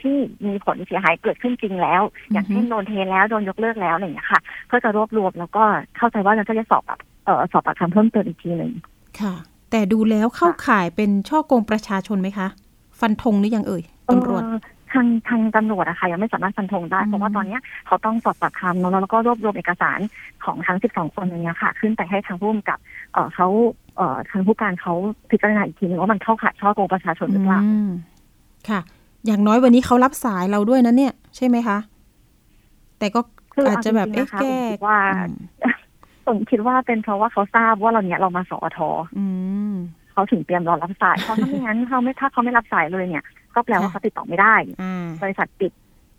ที่มีผลเสียหายเกิดขึ้นจริงแล้ว อย่างอือฮึเช่นโดนเทแล้วโดนยกเลิกแล้วอะไรอย่างเงี้ยค่ะเพื่อจะรวบรวมแล้วก็เข้าใจว่าเราจะได้สอบแบบเอ่อสอบปากคำเพิ่มเติมอีกทีหนึ่ง ค่ะ แต่ดูแล้วเข้าข่ายเป็นช่อโกงประชาชนไหมคะ ฟันธงหรือยังเอ่ยตำรวจเอ่อทางทางตำรวจอะค่ะยังไม่สามารถฟันธงได้อืมเพราะว่าตอนเนี้ยเขาต้องสอบปากคำเนอะแล้วก็รวบรวมเอกสารของทั้ง 12 คนอย่างเงี้ยค่ะ ขึ้นไปให้ทางผู้กำกับเอ่อเขาเอ่อทางผู้การเขาพิจารณาอีกทีนึงว่ามันเข้าข่ายช่อโกงประชาชนหรือเปล่าอืมค่ะ อย่างน้อยวันนี้เขารับสายเราด้วยนะเนี่ย ใช่ไหมคะ แต่ก็คืออาจจะแบบเอาจริงๆเอ๊ะนะคะแก้ผมคิดว่าอืม ผมคิดว่าเป็นเพราะว่าเขาทราบว่าเราเนี้ยเรามาสอทออืมเขาถึงเตรียมรอรับสายเพราะถ้าไม่งั้นเขาไม่ถ้าเขาไม่รับสายเลยเนี่ย ก็แปลว่าค่ะเขาติดต่อไม่ได้อ่าบริษัทปิด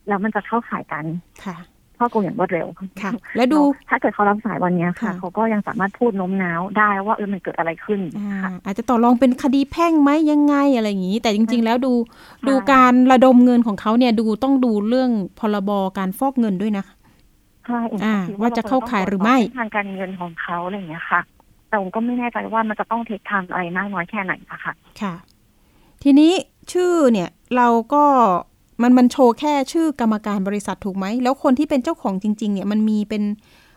แล้วมันจะเข้าข่ายกันค่ะช่อโกงอย่างรวดเร็วค่ะ แล้วดูเนอะถ้าเกิดเขารับสายวันเนี้ยค่ะค่ะ เขาก็ยังสามารถพูดโน้มน้าวได้ว่าเออมันเกิดอะไรขึ้นอ่าค่ะอาจจะต่อรองเป็นคดีแพ่งไหมยังไงอะไรอย่างนี้ แต่จริง ๆ แล้วดูใช่ดูการระดมเงินของเขาเนี่ยดูต้องดูเรื่องพรบการฟอกเงินด้วยนะ ใช่ผมอ่าคิดว่าจะเข้าข่ายหรือไม่เส้นทางการเงินของเขาอะไรอย่างเงี้ยค่ะ แต่ผมก็ไม่แน่ใจว่ามันจะต้องเทคไทม์อะไรมากน้อยแค่ไหนนะคะค่ะ ทีนี้ชื่อเนี่ยเราก็มันมันโชว์แค่ชื่อกรรมการบริษัทถูกไหม แล้วคนที่เป็นเจ้าของจริง ๆ เนี่ยมันมีเป็น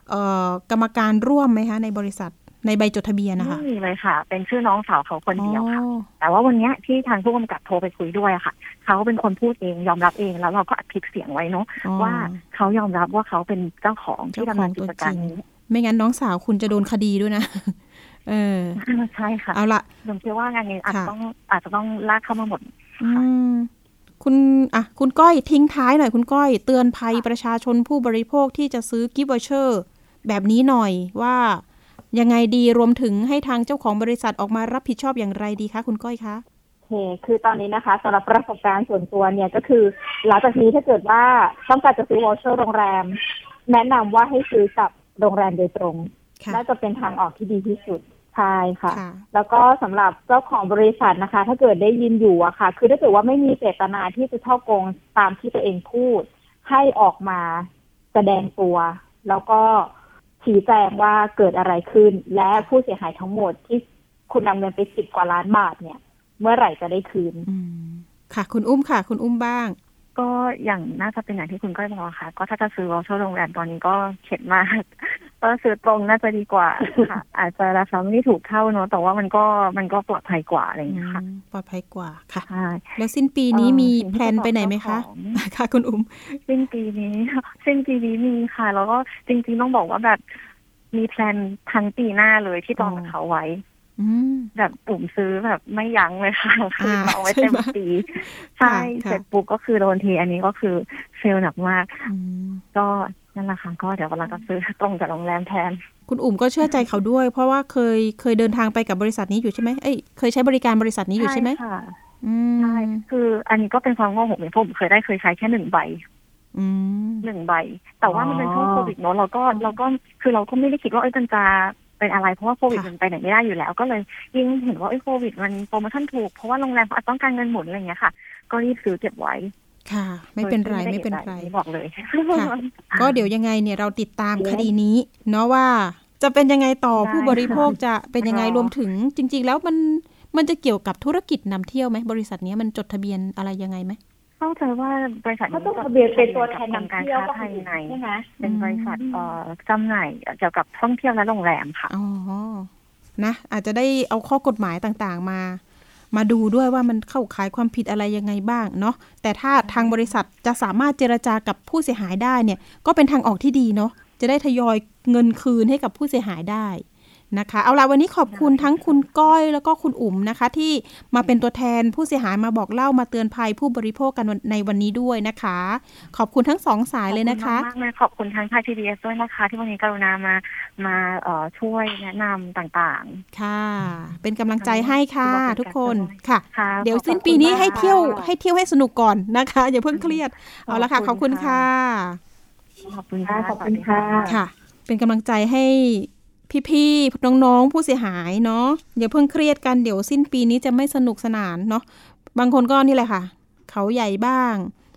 เอ่อกรรมการร่วมไหมคะในบริษัท ในใบจดทะเบียนนะคะไม่มีเลยค่ะ เป็นชื่อน้องสาวเขาคนเดียวค่ะอ๋อแต่ว่าวันเนี้ยที่ทางผู้กำกับโทรไปคุยด้วยอะค่ะ เขาเป็นคนพูดเองยอมรับเองแล้วเราก็อัดคลิปเสียงไว้เนาะอ๋อว่าเขายอมรับว่าเขาเป็นเจ้าของที่ดำเนินกิจการนี้ไม่งั้นน้องสาวคุณจะโดนคดีด้วยนะเออใช่ค่ะเอาละผมคิดว่างานนี้อาจจะค่ะต้องอาจจะต้องลากเข้ามาหมดอืมคุณอะคุณก้อยทิ้งท้ายหน่อยคุณก้อย เตือนภัยค่ะประชาชนผู้บริโภคที่จะซื้อ gift voucher แบบนี้หน่อยว่า ยังไงดีรวมถึงให้ทางเจ้าของบริษัทออกมารับผิดชอบอย่างไรดีคะคุณก้อยคะโอเคคือตอนนี้นะคะสำหรับประสบการณ์ส่วนตัวเนี่ยก็คือ หลังจากนี้ถ้าเกิดว่าต้องการจะซื้อวอเชอร์โรงแรม แนะนำว่าให้ซื้อกับโรงแรมโดยตรงค่ะน่าจะเป็นทางออกที่ดีที่สุดใช่ค่ะค่ะแล้วก็สำหรับเจ้าของบริษัทนะคะ ถ้าเกิดได้ยินอยู่อะค่ะ คือถ้าเกิดว่าไม่มีเจตนาที่จะช่อโกงตามที่ตัวเองพูด ให้ออกมาแสดงตัว แล้วก็ ชี้แจงว่าเกิดอะไรขึ้น และผู้เสียหายทั้งหมดที่คุณนำเงินไปสิบกว่าล้านบาทเนี่ย เมื่อไหร่จะได้คืนค่ะ คุณอุ้มค่ะ คุณอุ้มบ้าง ก็อย่างน่าจะเป็นอย่างที่คุณก้อยบอกค่ะ ก็ถ้าจะซื้อ voucher โรงแรมตอนนี้ก็เข็ดมาก ก็ซื้อตรงน่าจะดีกว่าค่ะ อาจจะราคาไม่ได้ถูกเท่าเนอะแต่ว่ามันก็มันก็ปลอดภัยกว่าอะไรอย่างเงี้ยค่ะอืมปลอดภัยกว่าค่ะใช่แล้วสิ้นปีนี้เอ่อมีสิ่งที่แพลนไปไหนไหมคะจะบอกเจ้าของค่ะคุณอุ้มสิ้นปีนี้สิ้นปีนี้มีค่ะ แล้วก็จริงๆต้องบอกว่าแบบมีแพลนทั้งปีหน้าเลยที่จองอ๋อกับเขาไว้อืม แบบปุ่มซื้อแบบไม่ยั้งเลยค่ะคืออ่าเอาไว้ใช่เต็มไหมปีค่ะใช่ค่ะเสร็จปุ๊บก็คือโดนที อันนี้ก็คือเฟลหนักมากอืมก็นั่นแหละค่ะก็เดี๋ยวกำลังจะซื้อตรงจากโรงแรมแทน คุณอุ๋มก็เชื่อใจเขาด้วย เพราะว่าเคยเคยเดินทางไปกับบริษัทนี้อยู่ใช่ไหมเอ้ยเคยใช้บริการบริษัทนี้อยู่ใช่ไหมค่ะอืมใช่คืออันนี้ก็เป็นความโง่ของผมผมเคยได้เคยใช้แค่หนึ่งใบอืมหนึ่งใบ แต่ว่ามันเป็นช่วงอ๋อโควิดเนอะเราก็เราก็คือเราก็ไม่ได้คิดว่าเอ้ยมันจะ เป็นอะไร เพราะว่าโควิดค่ะมันไปไหนไม่ได้อยู่แล้ว ก็เลยยิ่งเห็นว่าเอ้ยโควิด มันโปรโมชั่นถูก เพราะว่าโรงแรมเขาอาจต้องการเงินหมุนอะไรอย่างเงี้ยค่ะ ก็รีบซื้อเก็บไว้ค่ะ ไม่เป็นไรโดยที่ไม่เป็นด้ไรอกใจบอกเลยค่ะก็เดี๋ยวยังไงเนี่ยเราติดตามคดีนี้ เนาะว่าจะเป็นยังไงต่อได้ผู้บริโภคจะเป็นยังไงรอรวมถึง จริง ๆ แล้วมันมันจะเกี่ยวกับธุรกิจนำเที่ยวไหมบริษัทเนี้ยมันจดทะเบียนอะไรยังไงไหม เข้าใจว่าบริษัทเขานี้ต้องทะเบียนเป็นตัวแทนกับนำการเที่ยวค้าก็ภายในใช่ไหมเป็นบริษัทอืมเอ่อจำหน่ายเกี่ยวกับท่องเที่ยวและโรงแรมค่ะอ๋อนะ อาจจะได้เอาข้อกฎหมายต่างๆมา มาดูด้วยว่ามันเข้าข่ายความผิดอะไรยังไงบ้างเนาะแต่ถ้าทางบริษัทจะสามารถเจรจากับผู้เสียหายได้เนี่ย ก็เป็นทางออกที่ดีเนาะจะได้ทยอยเงินคืนให้กับผู้เสียหายได้ นะคะ เอาละวันนี้ขอบคุณทั้งคุณก้อยแล้วก็คุณอุ๋มนะคะ ที่มาเป็นตัวแทนผู้เสียหายมาบอกเล่ามาเตือนภัยผู้บริโภคกันในวันนี้ด้วยนะคะ ขอบคุณทั้งสองสายเลยนะคะขอบคุณมากๆเลยขอบคุณทางไทยพีบีเอสด้วยนะคะ ที่วันนี้กรุณามามาเอ่อช่วยแนะนำต่างค่ะ เป็นกำลังใจให้ค่ะขอบคุณทุกคนค่ะค่ะค่ะ เดี๋ยวขอบคุณสิ้นปีนี้มากให้เที่ยวค่ะให้เที่ยวให้สนุกก่อนนะคะ อย่าเพิ่งเครียดเอาละค่ะขขออบบคุคุณณค่ะค่ะขอบคุณค่ะค่ะขอบคุณค่ะค่ะ เป็นกำลังใจให้ พี่ๆน้องๆผู้เสียหายเนาะอย่าเพิ่งเครียดกันเดี๋ยวสิ้นปีนี้จะไม่สนุกสนานเนาะบางคนก็นี่แหละค่ะ เขาใหญ่บ้าง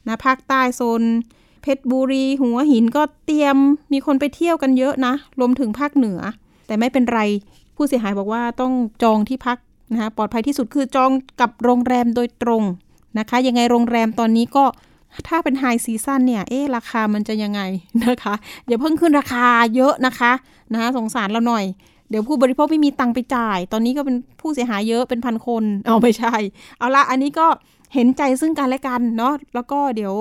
นะภาคใต้โซน เพชรบุรี หัวหินก็เตรียมมีคนไปเที่ยวกันเยอะนะ รวมถึงภาคเหนือ แต่ไม่เป็นไรผู้เสียหายบอกว่าต้องจองที่พักนะคะปลอดภัยที่สุดคือจองกับโรงแรมโดยตรงนะคะ ยังไงโรงแรมตอนนี้ก็ ถ้าเป็นไฮซีซั่นเนี่ย เอ๊ะ ราคามันจะยังไงนะคะ อย่าเพิ่งขึ้นราคาเยอะนะคะนะะสงสารเราหน่อย เดี๋ยวผู้บริโภคไม่มีตังค์ไปจ่าย ตอนนี้ก็เป็นผู้เสียหายเยอะเป็นพันคนเอาไม่ใช่ เอาละอันนี้ก็เห็นใจซึ่งกันและกันเนาะ แล้วก็เดี๋ยว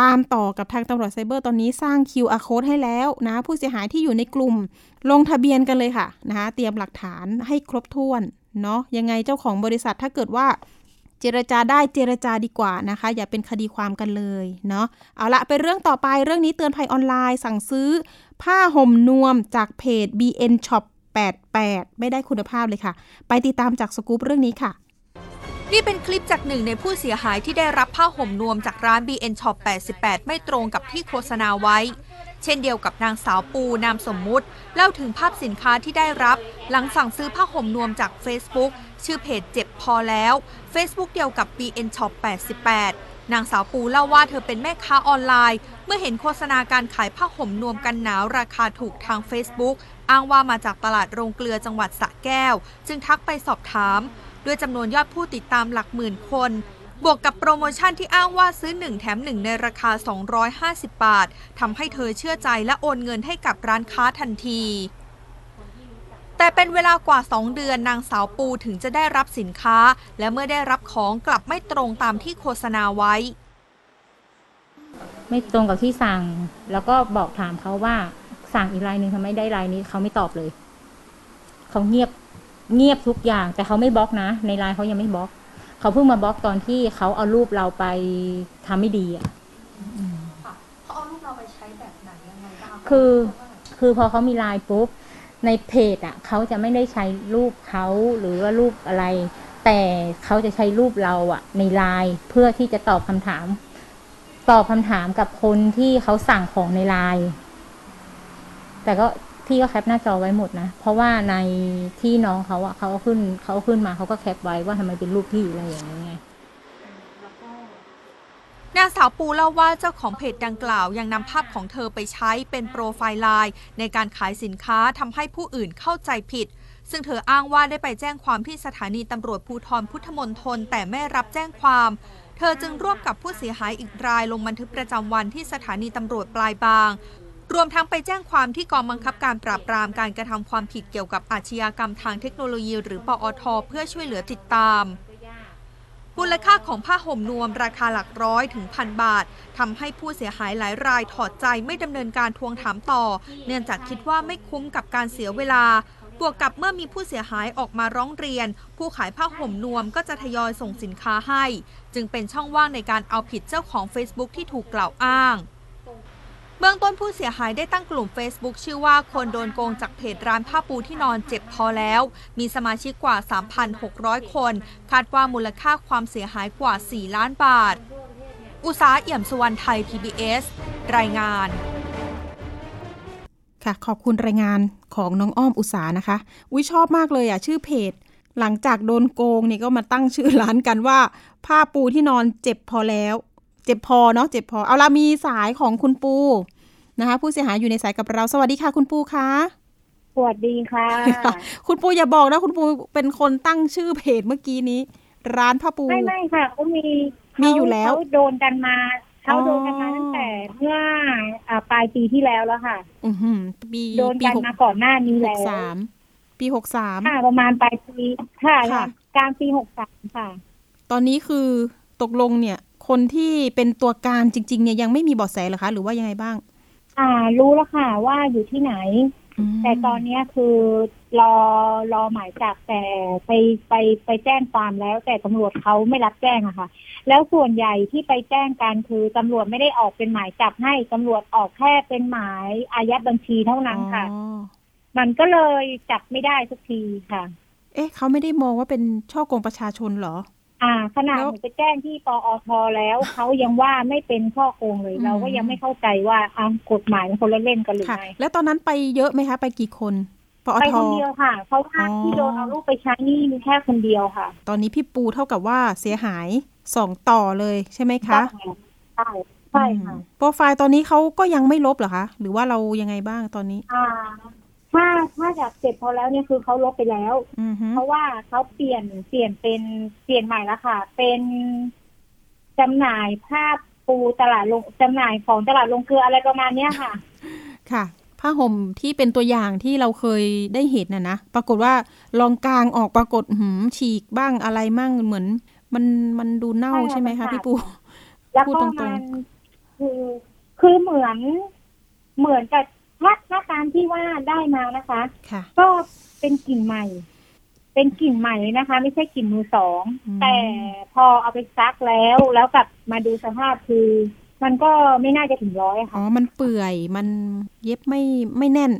ตามต่อกับทางตำรวจไซเบอร์ตอนนี้สร้าง QR code ให้แล้วนะ ผู้เสียหายที่อยู่ในกลุ่มลงทะเบียนกันเลยค่ะนะคะเตรียมหลักฐานให้ครบถ้วนเนาะยังไงเจ้าของบริษัทถ้าเกิดว่า เจรจาได้เจรจาดีกว่านะคะ อย่าเป็นคดีความกันเลยเนาะเอาละไปเรื่องต่อไปเรื่องนี้เตือนภัยออนไลน์ สั่งซื้อ ผ้าห่มนวมจากเพจ BN Shop 88 ไม่ได้คุณภาพเลยค่ะ ไปติดตามจากสกู๊ปเรื่องนี้ค่ะนี่เป็นคลิปจากหนึ่งในผู้เสียหายที่ได้รับผ้าห่มนวมจากร้าน BN Shop 88 ไม่ตรงกับที่โฆษณาไว้ เช่นเดียวกับนางสาวปูนามสมมุติ เล่าถึงภาพสินค้าที่ได้รับ หลังสั่งซื้อผ้าห่มนวมจาก Facebook ชื่อเพจเจ็บพอแล้ว Facebook เดียวกับ BN Shop 88 นางสาวปูเล่าว่าเธอเป็นแม่ค้าออนไลน์ เมื่อเห็นโฆษณาการขายผ้าห่มนวมกันหนาวราคาถูกทาง Facebook อ้างว่ามาจากตลาดโรงเกลือจังหวัดสระแก้ว จึงทักไปสอบถาม ด้วยจำนวนยอดผู้ติดตามหลักหมื่นคน บวกกับโปรโมชั่นที่อ้างว่าซื้อ 1 แถม 1 ในราคา 250 บาททำให้เธอเชื่อใจและโอนเงินให้กับร้านค้าทันที แต่เป็นเวลากว่า 2 เดือนนางสาวปูถึงจะได้รับสินค้า และเมื่อได้รับของกลับไม่ตรงตามที่โฆษณาไว้ ไม่ตรงกับที่สั่ง แล้วก็บอกถามเขาว่าสั่งอีกรายหนึ่งทำไมได้รายนี้เขาไม่ตอบเลย เขาเงียบเงียบทุกอย่าง แต่เขาไม่บล็อกนะ ในไลน์เขายังไม่บล็อก เขาเพิ่งมาบล็อกตอนที่เขาเอารูปเราไปทำไม่ดีอะเขาเอารูปเราไปใช้แบบไหนยังไงบ้างคือคือพอเขามีไลน์ปุ๊บในเพจอะเขาจะไม่ได้ใช้รูปเขาหรือว่ารูปอะไร แต่เขาจะใช้รูปเราอะ ในไลน์เพื่อที่จะตอบคำถาม ตอบคำถามกับคนที่เขาสั่งของในไลน์แต่ก็ พี่ก็แคปหน้าจอไว้หมดนะ เพราะว่าในที่น้องเขาอะเขาขึ้นเขาขึ้นมาเขาก็แคปไว้ว่าทำไมเป็นรูปพี่อะไรอย่างเงี้ยไงนางสาวปูเล่าว่าเจ้าของเพจดังกล่าวยังนำภาพของเธอไปใช้เป็นโปรไฟล์ไลน์ในการขายสินค้าทำให้ผู้อื่นเข้าใจผิด ซึ่งเธออ้างว่าได้ไปแจ้งความที่สถานีตำรวจภูธรพุทธมณฑลแต่ไม่รับแจ้งความ เธอจึงร่วมกับผู้เสียหายอีกรายลงบันทึกประจำวันที่สถานีตำรวจปลายบาง รวมทั้งไปแจ้งความที่กองบังคับการปราบปรามการกระทำความผิดเกี่ยวกับอาชญากรรมทางเทคโนโลยี หรือปอท เพื่อช่วยเหลือติดตามมูลค่าของผ้าห่มนวมราคาหลักร้อยถึงพันบาททำให้ผู้เสียหายหลายรายถอดใจไม่ดำเนินการทวงถามต่อ เนื่องจากคิดว่าไม่คุ้มกับการเสียเวลา บวกกับเมื่อมีผู้เสียหายออกมาร้องเรียน ผู้ขายผ้าห่มนวมก็จะทยอยส่งสินค้าให้ จึงเป็นช่องว่างในการเอาผิดเจ้าของ Facebook ที่ถูกกล่าวอ้าง เบื้องต้นผู้เสียหายได้ตั้งกลุ่ม Facebook ชื่อว่าคนโดนโกงจากเพจร้านผ้าปูที่นอนเจ็บพอแล้ว มีสมาชิกกว่า 3,600 คน คาดว่ามูลค่าความเสียหายกว่า 4 ล้านบาท อุษาเอี่ยมสุวรรณไทย PBS รายงาน ค่ะ ขอบคุณรายงานของน้องอ้อมอุสานะคะ อุ้ยชอบมากเลยอะ ชื่อเพจ หลังจากโดนโกงนี่ก็มาตั้งชื่อร้านกันว่า ผ้าปูที่นอนเจ็บพอแล้ว เจ็บพอเนาะเจ็บพอ เอาละมีสายของคุณปูนะคะ ผู้เสียหายอยู่ในสายกับเราสวัสดีค่ะ คุณปูคะสวัสดีค่ะ คุณปูอย่าบอกนะ คุณปูเป็นคนตั้งชื่อเพจเมื่อกี้นี้ ร้านผ้าปูไม่ไม่ค่ะเขามีมีอยู่แล้วเขาโดนกันมาเขาอ๋อโดนกันมาตั้งแต่เมื่ออ่าปลายปีที่แล้วแล้วค่ะ อือหือปีโดนปีกันหกมาก่อนหน้านี้หแล้กวสามปีหกสามค่ะประมาณปลายปีค่ะค่ะกลางปีหกสามค่ะ ตอนนี้คือตกลงเนี่ย คนที่เป็นตัวการจริง ๆ เนี่ยยังไม่มีเบาะแสเหรอคะ หรือว่ายังไงบ้าง อ่า รู้แล้วค่ะ ว่าอยู่ที่ไหนมแต่ตอนเนี้ยคือรอรอหมายจับแต่ไปไปไปแจ้งความแล้ว แต่ตำรวจเขาไม่รับแจ้งอะค่ะ แล้วส่วนใหญ่ที่ไปแจ้งกันคือตำรวจไม่ได้ออกเป็นหมายจับให้ตำรวจออกแค่เป็นหมายอายัดบัญชีเท่านั้นค่ะอ๋อมันก็เลยจับไม่ได้สักทีค่ะ เอ๊ะเขาไม่ได้มองว่าเป็นช่อโกงประชาชนเหรอ อ่า ขนาดแล้วหนูไปแจ้งที่ปอทแล้วเขายังว่าไม่เป็นข้อโกงเลยอืมเราก็ยังไม่เข้าใจว่าอ่ากฎหมายมันคนละเล่นกันหรือค่ะไงแล้วตอนนั้นไปเยอะไหมคะ ไปกี่คนปอไปทคนเดียวค่ะเพราะว่าอ๋อที่โดนเอารูปไปใช้นี่มีแค่คนเดียวค่ะ ตอนนี้พี่ปูเท่ากับว่าเสียหายสองต่อเลยใช่ไหมคะใช่ใช่ค่ะอืมโปรไฟล์ตอนนี้เขาก็ยังไม่ลบเหรอคะ หรือว่าเรายังไงบ้างตอนนี้ อ่า ถ้าถ้าจากเสร็จพอแล้วเนี่ยคือเขาลบไปแล้วอือฮึเพราะว่าเขาเปลี่ยนเปลี่ยนเป็นเปลี่ยนใหม่แล้วค่ะ เป็นจำหน่ายภาพปูตลาดลงจำหน่ายของตลาดลงเกลืออะไรประมาณเนี้ยค่ะ ค่ะผ้าห่มที่เป็นตัวอย่างที่เราเคยได้เห็นน่ะนะปรากฏว่าลองกลางออกปรากฏหืมฉีกบ้างอะไรมั่งเหมือน มันมันดูเน่าใช่ค่ะใช่ไหมมันคะขาดพี่ปูแล้วพูดก็ตรงๆมันคือคือเหมือนเหมือนกับ ถ้าถ้าตามที่ว่าได้มานะคะค่ะก็เป็นกลิ่นใหม่ เป็นกลิ่นใหม่เลยนะคะ ไม่ใช่กลิ่นมือสองอืมแต่พอเอาไปซักแล้วแล้วกลับมาดูสภาพคือ มันก็ไม่น่าจะถึงร้อยอ๋ค่ะอมันเปื่อยมันเย็บไม่ไม่แน่น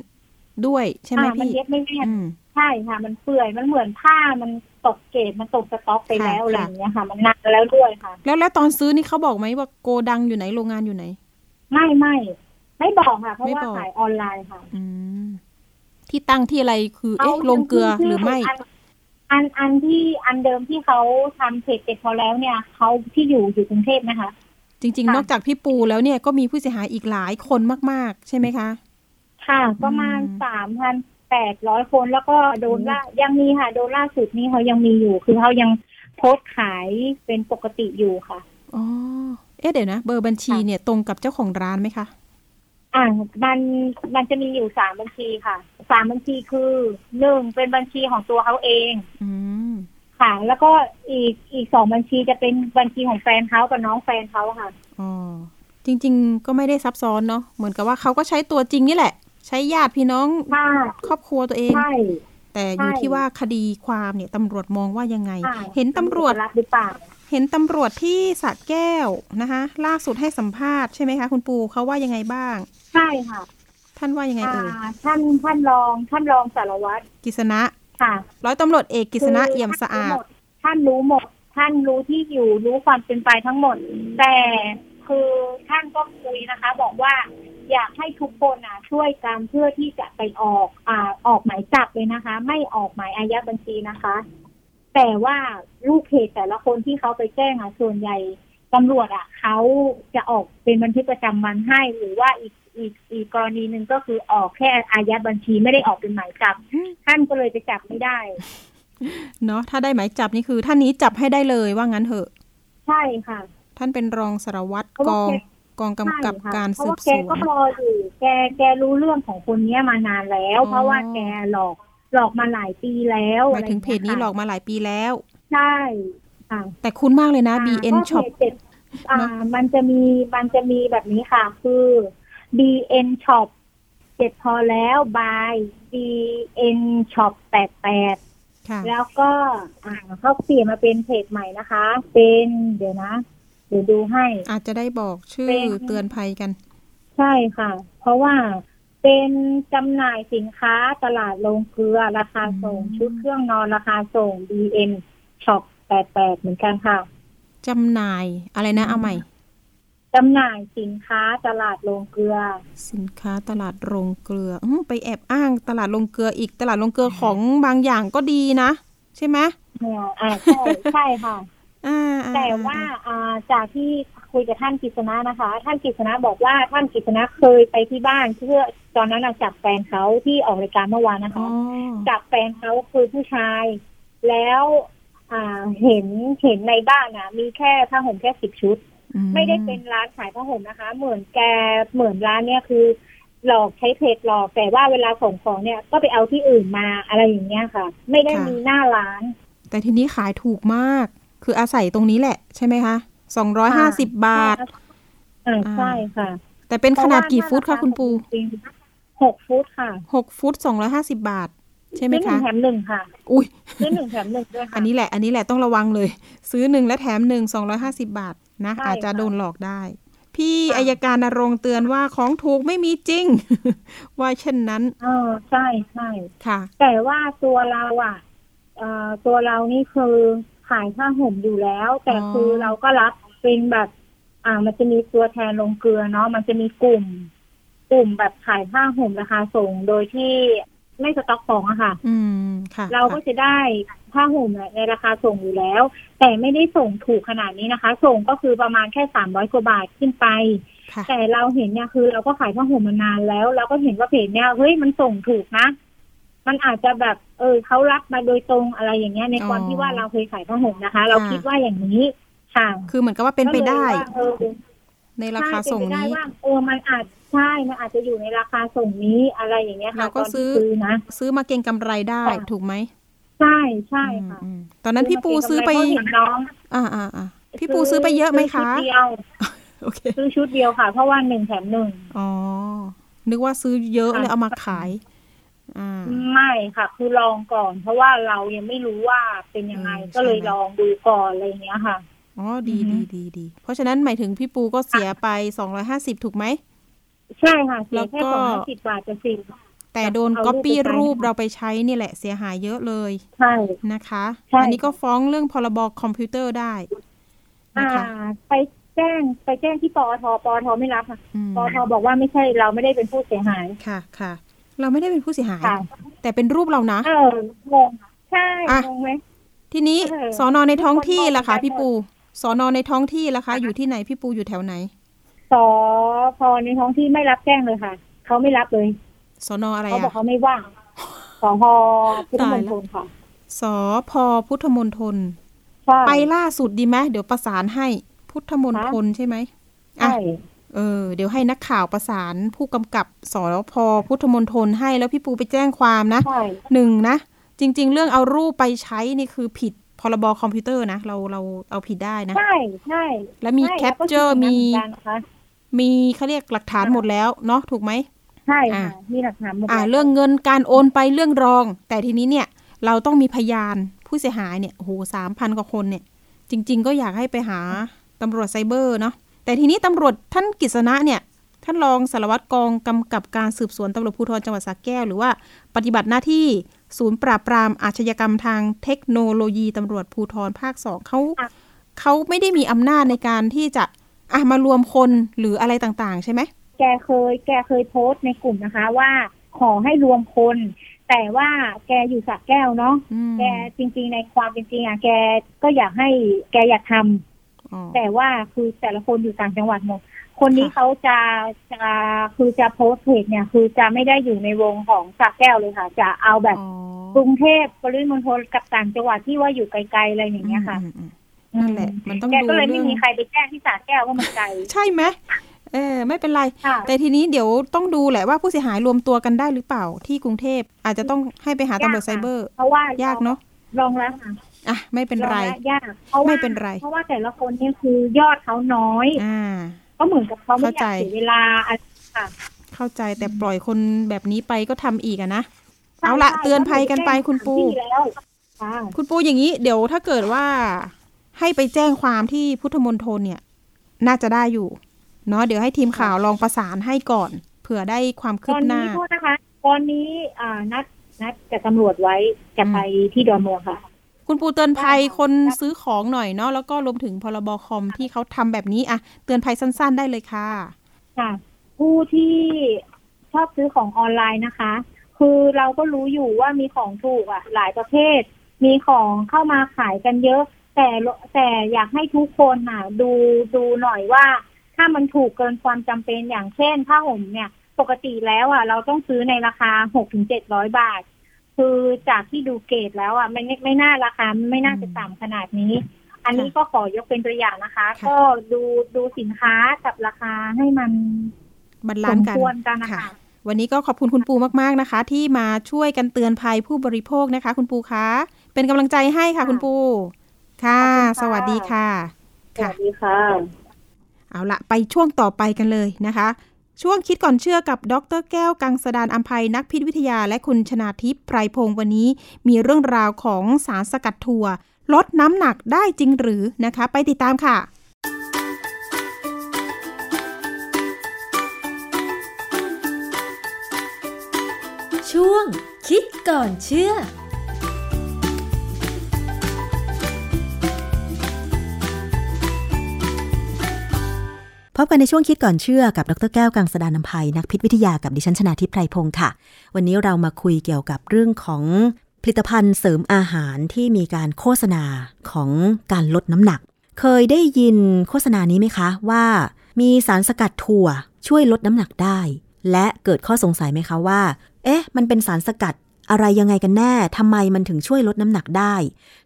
ด้วยใช่ไหมอ่ามันพี่เย็บไม่แน่นอืมใช่ค่ะ มันเปื่อยมันเหมือนผ้ามันตกเกรดมันตกสต็อกไปแล้วค่ะอะไรอย่างเงี้ยค่ะ มันนานแล้วด้วยค่ะ แล้วแล้วตอนซื้อนี่เขาบอกไหมว่าโกดังอยู่ไหนโรงงานอยู่ไหน ไม่ไม่ ไม่บอกค่ะ เพราะไม่ว่าบอกขายออนไลน์ค่ะอืมที่ตั้งที่อะไรคือเอ๊ะลงเกลือหรือไม่นอันอันที่อันเดิมที่เขาทำเพจเสร็จพอแล้วเนี่ยเขาที่อยู่อยู่กรุงเทพนะคะ จริงๆค่ะนอกจากพี่ปูแล้วเนี่ยก็มีผู้เสียหายอีกหลายคนมาก ๆ ใช่ไหมคะ ค่ะประมาณอืมสามพันแปดร้อยคนแล้วก็โดนล่ายังมีค่ะ โดนล่าสุดนี่เขายังมีอยู่ คือเขายังโพสต์ขายเป็นปกติอยู่ค่ะอ๋อเอ๊ะเดี๋ยวนะ เบอร์บัญชีค่ะเนี่ยตรงกับเจ้าของร้านไหมคะ อ่ามันมันจะมีอยู่สามบัญชีค่ะสามบัญชีคือหนึ่งเป็นบัญชีของตัวเขาเองอืมค่ะ แล้วก็อีกอีกสองบัญชีจะเป็นบัญชีของแฟนเขากับน้องแฟนเขาค่ะอ๋อจริง ๆ ก็ไม่ได้ซับซ้อนเนาะเหมือนกับว่าเขาก็ใช้ตัวจริงนี่แหละ ใช้ญาติพี่น้องค่ะครอบครัวตัวเองใช่แต่อยู่ใช่ที่ว่าคดีความเนี่ยตำรวจมองว่ายังไงค่ะเห็นตำรวจรับหรือเปล่าเห็นตำรวจที่สระแก้วนะคะ ล่าสุดให้สัมภาษณ์ใช่ไหมคะ คุณปูเขาว่ายังไงบ้าง ใช่ค่ะ ท่านว่ายังไงเอ่ยอ่าท่านท่านรองท่านรองสารวัตรกิษณะค่ะร้อยตำรวจเอกกิษณะเอี่ยมสะอาดท่านรู้หมด ท่านรู้ที่อยู่รู้ความเป็นไปทั้งหมด แต่คือท่านก็คุยนะคะ บอกว่าอยากให้ทุกคนอะช่วยกันเพื่อที่จะไปออกอ่าออกหมายจับเลยนะคะ ไม่ออกหมายอายัดบัญชีนะคะ แต่ว่าลูกเพจแต่ละคนที่เขาไปแจ้งอะส่วนใหญ่ตำรวจอะเขาจะออกเป็นบันทึกประจำวันให้ หรือว่าอีก อีกอีกกรณีหนึ่งก็คือออกแค่อายัดบัญชีไม่ได้ออกเป็นหมายจับอืมท่านก็เลยไปจับไม่ได้ เนาะถ้าได้หมายจับนี่คือ ท่านนี้จับให้ได้เลยว่างั้นเถอะ ใช่ค่ะ ท่านเป็นรองสารวัตรเพราะกว่าองแกกองกำกับใช่ค่ะการเพราะสืบว่าสแกวก็นรออยู่แกแกรู้เรื่องของคนเนี้ยมานานแล้วอ๋อเพราะว่าแกหลอกหลอกมาหลายปีแล้วหมายถึงเพจนี้หลอกะไรย่างมาหลายปีแล้วเงี้ยค่ะใช่ค่ะแต่คุ้นมากเลยนะอ่า BN ก็ Shop เพจเจ็ดอ่าเนอะมันจะมีมันจะมีแบบนี้ค่ะ คือ BN Shop เจ็ดพอแล้ว by BN Shop แปดแปดค่ะแล้วก็อ่าเขาเปลี่ยนมาเป็นเพจใหม่นะคะ เป็นเดี๋ยวนะเดี๋ยวดูให้ อาจจะได้บอกชื่อเป็นเตือนภัยกัน ใช่ค่ะ เพราะว่าเป็นจำหน่ายสินค้าตลาดโรงเกลือราคาส่งอืมชุดเครื่องนอนราคาส่ง BN Shop 88 เหมือนกันค่ะ จำหน่ายอะไรนะเอาใหม่ จำหน่ายสินค้าตลาดโรงเกลือ สินค้าตลาดโรงเกลือออไปแอบอ้างตลาดโรงเกลืออีกตลาดโรงเกลือของบางอย่างก็ดีนะ ใช่ไหมเนี่ยอ่าใช่ใช่ค่ะอ่าอ่แต่ว่าอ่าจากที่คุยกับท่านกฤษณะนะคะ ท่านกฤษณะบอกว่าท่านกฤษณะเคยไปที่บ้านเพื่อตอนนั้นน่ะจับแฟนเขาที่ออกรายการเมื่อวานนะอ๋อคะจับแฟนเขาคือผู้ชาย แล้วอ่าเห็นเห็นในบ้านอะมีแค่ผ้าห่มแค่สิบชุดอื ไม่ได้เป็นร้านขายผ้าห่มนะคะ เหมือนแกเหมือนร้านเนี่ยคือ หลอกใช้เพจหลอกแต่ว่าเวลาส่งของเนี่ยก็ไปเอาที่อื่นมาอะไรอย่างเงี้ยค่ะ ไม่ได้มีหน้าร้าน แต่ทีนี้ขายถูกมาก คืออาศัยตรงนี้แหละใช่ไหมคะสองร้อยห้าสิบบาทอ่าใช่ค่ะ แต่เป็นขนาดกี่ฟุตคะคุณปูจริงๆหกฟุตค่ะหกฟุตสองร้อยห้าสิบาท ใช่ไหมซื้อหนึ่คะงแถมหนึ่งค่ะ อุ้ยซื้อหนึ่งแถมหนึ่งด้วยค่ะ อันนี้แหละ อันนี้แหละต้องระวังเลย ซื้อหนึ่งและแถมหนึ่งสองร้อยห้าสิบาทนะใช่อาจจะค่ะโดนหลอกได้ พี่ค่ะอายการนรงค์เตือนว่าของถูกไม่มีจริง ว่าเช่นนั้นเออใช่ใช่ค่ะ แต่ว่าตัวเราอะเอ่อตัวเรานี่คือขายผ้าห่มอยู่แล้ว แต่อ๋อคือเราก็รับเป็นแบบอ่ามันจะมีตัวแทนลงเกลือเนาะมันจะมีกลุ่ม กลุ่มแบบขายผ้าห่มราคาส่งโดยที่ ไม่สต็อกของอะค่ะอืมค่ะเราก็ค่ะจะได้ผ้าห่มในราคาส่งอยู่แล้ว แต่ไม่ได้ส่งถูกขนาดนี้นะคะ ส่งก็คือประมาณแค่สามร้อยกว่าบาทขึ้นไปค่ะแต่เราเห็นเนี่ยคือ เราก็ขายผ้าห่มมานานแล้ว เราก็เห็นว่าเพจเนี่ยเฮ้ยมันส่งถูกนะ มันอาจจะแบบ เออเขารับมาโดยตรงอะไรอย่างเงี้ยในความอ๋อที่ว่าเราเคยขายผ้าห่มนะคะ เราค่ะคิดว่าอย่างนี้ค่ะ คือเหมือนกับว่าเป็นไปได้ก็เลยว่าเออในราคาส่งใช่เป็ไปนี้ได้ว่าเออมันอาจ ใช่มันอาจจะอยู่ในราคาส่งนี้อะไรอย่างเงี้ยค่ะเราก็ตนที่ซื้อซื้อนะ ซื้อมาเก็งกำไรได้ค่ะถูกไหมใช่ใช่ค่ะอืมอืมตอนนั้นพี่ปูซื้อไปเพราะเห็นน้องอ่าอ่าอ่าพี่ปูซื้อไปเยอะไหมคะซื้อชุดเดียวโอเคซื้อชุดเดียวค่ะ เพราะว่าหนึ่งแถมหนึ่งอ๋อนึกว่าซื้อเยอะค่ะเลยเอามาขายอ่าไม่ค่ะ คือลองก่อน เพราะว่าเรายังไม่รู้ว่าเป็นยังไงอืมก็เลยใช่ไหมลองดูก่อนอะไรอย่างเงี้ยค่ะอ๋อดีอือฮึดีดีดีเพราะฉะนั้นหมายถึงพี่ปูก็เสียไปสองร้อยห้าสิบถูกไหม ใช่ค่ะเสีแล้ยวแค่ก็สองร้อยสิบบาทจะสิบแต่โดนเอารูปก๊อปปี้ไปใช้รูปเราไปใช้นี่แหละเสียหายเยอะเลยใช่นะคะใช่อันนี้ก็ฟ้องเรื่องพรบคอมพิวเตอร์ได้นะอ่าคะไปแจ้งไปแจ้งที่ปอทปอทไม่รับค่ะอืมปอทบอกว่าไม่ใช่เราไม่ได้เป็นผู้เสียหายค่ะค่ะ เราไม่ได้เป็นผู้เสียหายค่ะแต่เป็นรูปเรานะ เอองงใช่อะงงไหมทีนี้เออสอนอในท้องที่ล่ะคะคนมองพี่ปูสอนอในท้องที่ล่ะคะอะอยู่ที่ไหนพี่ปูอยู่แถวไหน สอพอในท้องที่ไม่รับแจ้งเลยค่ะ เขาไม่รับเลยสอนออะไรเขาบอกอะเขาไม่ว่างสอพอพุทธมณฑลค่ะสอพอพุทธมณฑลใช่ไปล่าสุดดีไหมเดี๋ยวประสานให้พุทธมณฑลใช่ไหมอะใช่เออเดี๋ยวให้นักข่าวประสานผู้กำกับสอพอพุทธมณฑลให้แล้วพี่ปูไปแจ้งความนะใช่หนึ่งนะ จริง ๆ เรื่องเอารูปไปใช้นี่คือผิดพรบคอมพิวเตอร์นะ เราเราเอาผิดได้นะ ใช่ใช่แล้วมีใช่แคปก็เจอร์คิดมี เหอนกันนะคะมีเขาเรียกหลักฐานหมดแล้วเนาะถูกไหมใช่อะค่ะมีหลักฐานหมดอ่าแล้วเรื่องเงินการโอนไปเรื่องรอง แต่ทีนี้เนี่ย เราต้องมีพยานผู้เสียหายเนี่ยโอ้โหสามพันกว่าคนเนี่ย จริง ๆ ก็อยากให้ไปหาตำรวจไซเบอร์เนาะแต่ทีนี้ตำรวจท่านกฤษณะเนี่ยท่านรองสารวัตรกองกำกับการสืบสวนตำรวจภูธรจังหวัดสระแก้ว หรือว่าปฏิบัติหน้าที่ศูนย์ปราบปรามอาชญากรรมทางเทคโนโลยีตำรวจภูธรภาคสองเขาเขาไม่ได้มีอำนาจในการที่จะ อะมารวมคนหรืออะไรต่างๆ ใช่ไหมแกเคย แกเคยโพสต์ในกลุ่มนะคะ ว่าขอให้รวมคน แต่ว่าแกอยู่สระแก้วเนาะอืมแกจริง ๆ ในความเป็นจริงอะแกก็อยากให้แกอยากทำอ๋อแต่ว่าคือแต่ละคนอยู่ต่างจังหวัดหมดคนนี้ค่ะเขาจะจะคือจะโพสต์เพจเนี่ย คือจะไม่ได้อยู่ในวงของสระแก้วเลยค่ะ จะเอาแบบอ๋อกรุงเทพปริมณฑลกับต่างจังหวัดที่ว่าอยู่ไกลๆอะไรอย่างเงี้ยค่ะอืมอืมอืม นั่นแหละ มันต้องแกก็เลยดูไม่เรื่องมีใครไปแจ้งที่สระแก้วว่ามันไกลใช่ไหมเออไม่เป็นไรค่ะแต่ทีนี้เดี๋ยวต้องดูแหละว่าผู้เสียหายรวมตัวกันได้หรือเปล่าที่กรุงเทพอาจจะต้องให้ไปหาตำรวจไซเบอร์เพราะว่ายยากเนาะลองแล้วค่ะอะไม่เป็นไรลองแล้วยากเพราะว่าไม่เป็นไร เพราะว่าแต่ละคนเนี่ยคือยอดเขาน้อย อ่า ก็เหมือนกับเขาไม่อเข้าใจยากเสียเวลาอะไรค่ะ เข้าใจแต่ปล่อยคนแบบนี้ไปก็ทำอีกอะนะเอาละเตือนภัยกันไปคุณปูที่แล้วค่ะคุณปูอย่างนี้ เดี๋ยวถ้าเกิดว่า ให้ไปแจ้งความที่พุทธมณฑลเนี่ย น่าจะได้อยู่ เนาะเดี๋ยวให้ทีมข่าวลองประสานให้ก่อน เผื่อได้ความคืตบอนหน้านี้โทษนะคะตอนนี้อ่านัดนัดกับตำรวจไว้จะไปที่ดอนเมืองค่ะ คุณปูเตือนภัยได้ค่ะคนซื้อของหน่อยเนาะแล้วก็รวมถึงพรบคอมที่เขาทำแบบนี้อะเตือนภัยสั้น ๆ ได้เลยค่ะ ค่ะ ผู้ที่ชอบซื้อของออนไลน์นะคะ คือเราก็รู้อยู่ว่ามีของถูกอะหลายประเภท มีของเข้ามาขายกันเยอะ แต่แต่อยากให้ทุกคนน่ะ ดูดูหน่อยว่า ถ้ามันถูกเกินความจำเป็นอย่างเช่นผ้าห่มเนี่ย ปกติแล้วอะ เราต้องซื้อในราคาหกถึงเจ็ดร้อยบาท คือจากที่ดูเกรดแล้วอะไม่ไม่น่าราคาไม่น่าจะต่ำขนาดนี้ อันนี้ก็ขอยกเป็นตัวอย่างนะคะค่ะก็ดูดูสินค้ากับราคาให้มันบรรสลานมซ์กันควรกันนะค่ะคะวันนี้ก็ขอบคุณคุณปูมากๆนะคะ ที่มาช่วยกันเตือนภัยผู้บริโภคนะคะ คุณปูคะเป็นกำลังใจให้ค่ะคุณปู ค่ะ สวัสดีค่ะ สวัสดีค่ะ เอาละไปช่วงต่อไปกันเลยนะคะ ช่วงคิดก่อนเชื่อกับดรแก้วกังสดานอัมภัยนักพิษวิทยาและคุณชนาทิพย์ไพรพงศ์วันนี้ มีเรื่องราวของสารสกัดถั่ว ลดน้ำหนักได้จริงหรือนะคะ ไปติดตามค่ะช่วงคิดก่อนเชื่อ บกันในช่วงคิดก่อนเชื่อกับดรแก้วกังสดานนภัยนักพิษวิทยากับดิฉันชนาทิพไพรพงศ์ค่ะ วันนี้เรามาคุยเกี่ยวกับเรื่องของผลิตภัณฑ์เสริมอาหารที่มีการโฆษณาของการลดน้ำหนัก เคยได้ยินโฆษณานี้ไหมคะว่ามีสารสกัดถั่วช่วยลดน้ำหนักได้ และเกิดข้อสงสัยไหมคะว่า เอ๊ะ มันเป็นสารสกัดอะไรยังไงกันแน่ทำไมมันถึงช่วยลดน้ำหนักได้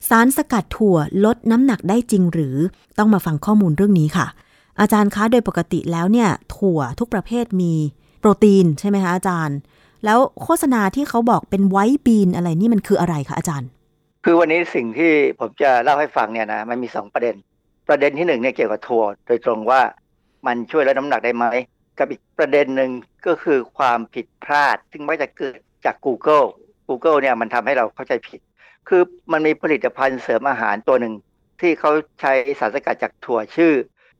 สารสกัดถั่วลดน้ำหนักได้จริงหรือ ต้องมาฟังข้อมูลเรื่องนี้ค่ะ อาจารย์คะโดยปกติแล้วเนี่ย ถั่วทุกประเภทมีโปรตีนใช่ไหมคะอาจารย์ แล้วโฆษณาที่เขาบอกเป็นไวท์บีนอะไรนี่มันคืออะไรคะอาจารย์ คือวันนี้สิ่งที่ผมจะเล่าให้ฟังเนี่ยนะมันมีสองประเด็น ประเด็นที่หนึ่งเนี่ยเกี่ยวกับถั่วโดยตรงว่ามันช่วยลดน้ำหนักได้ไหมกับอีกประเด็นหนึ่งก็คือความผิดพลาด ซึ่งไม่จะเกิดจาก Google Google เนี่ยมันทำให้เราเข้าใจผิด คือมันมีผลิตภัณฑ์เสริมอาหารตัวหนึ่งที่เขาใช้สารสกัดจากถั่วชื่อ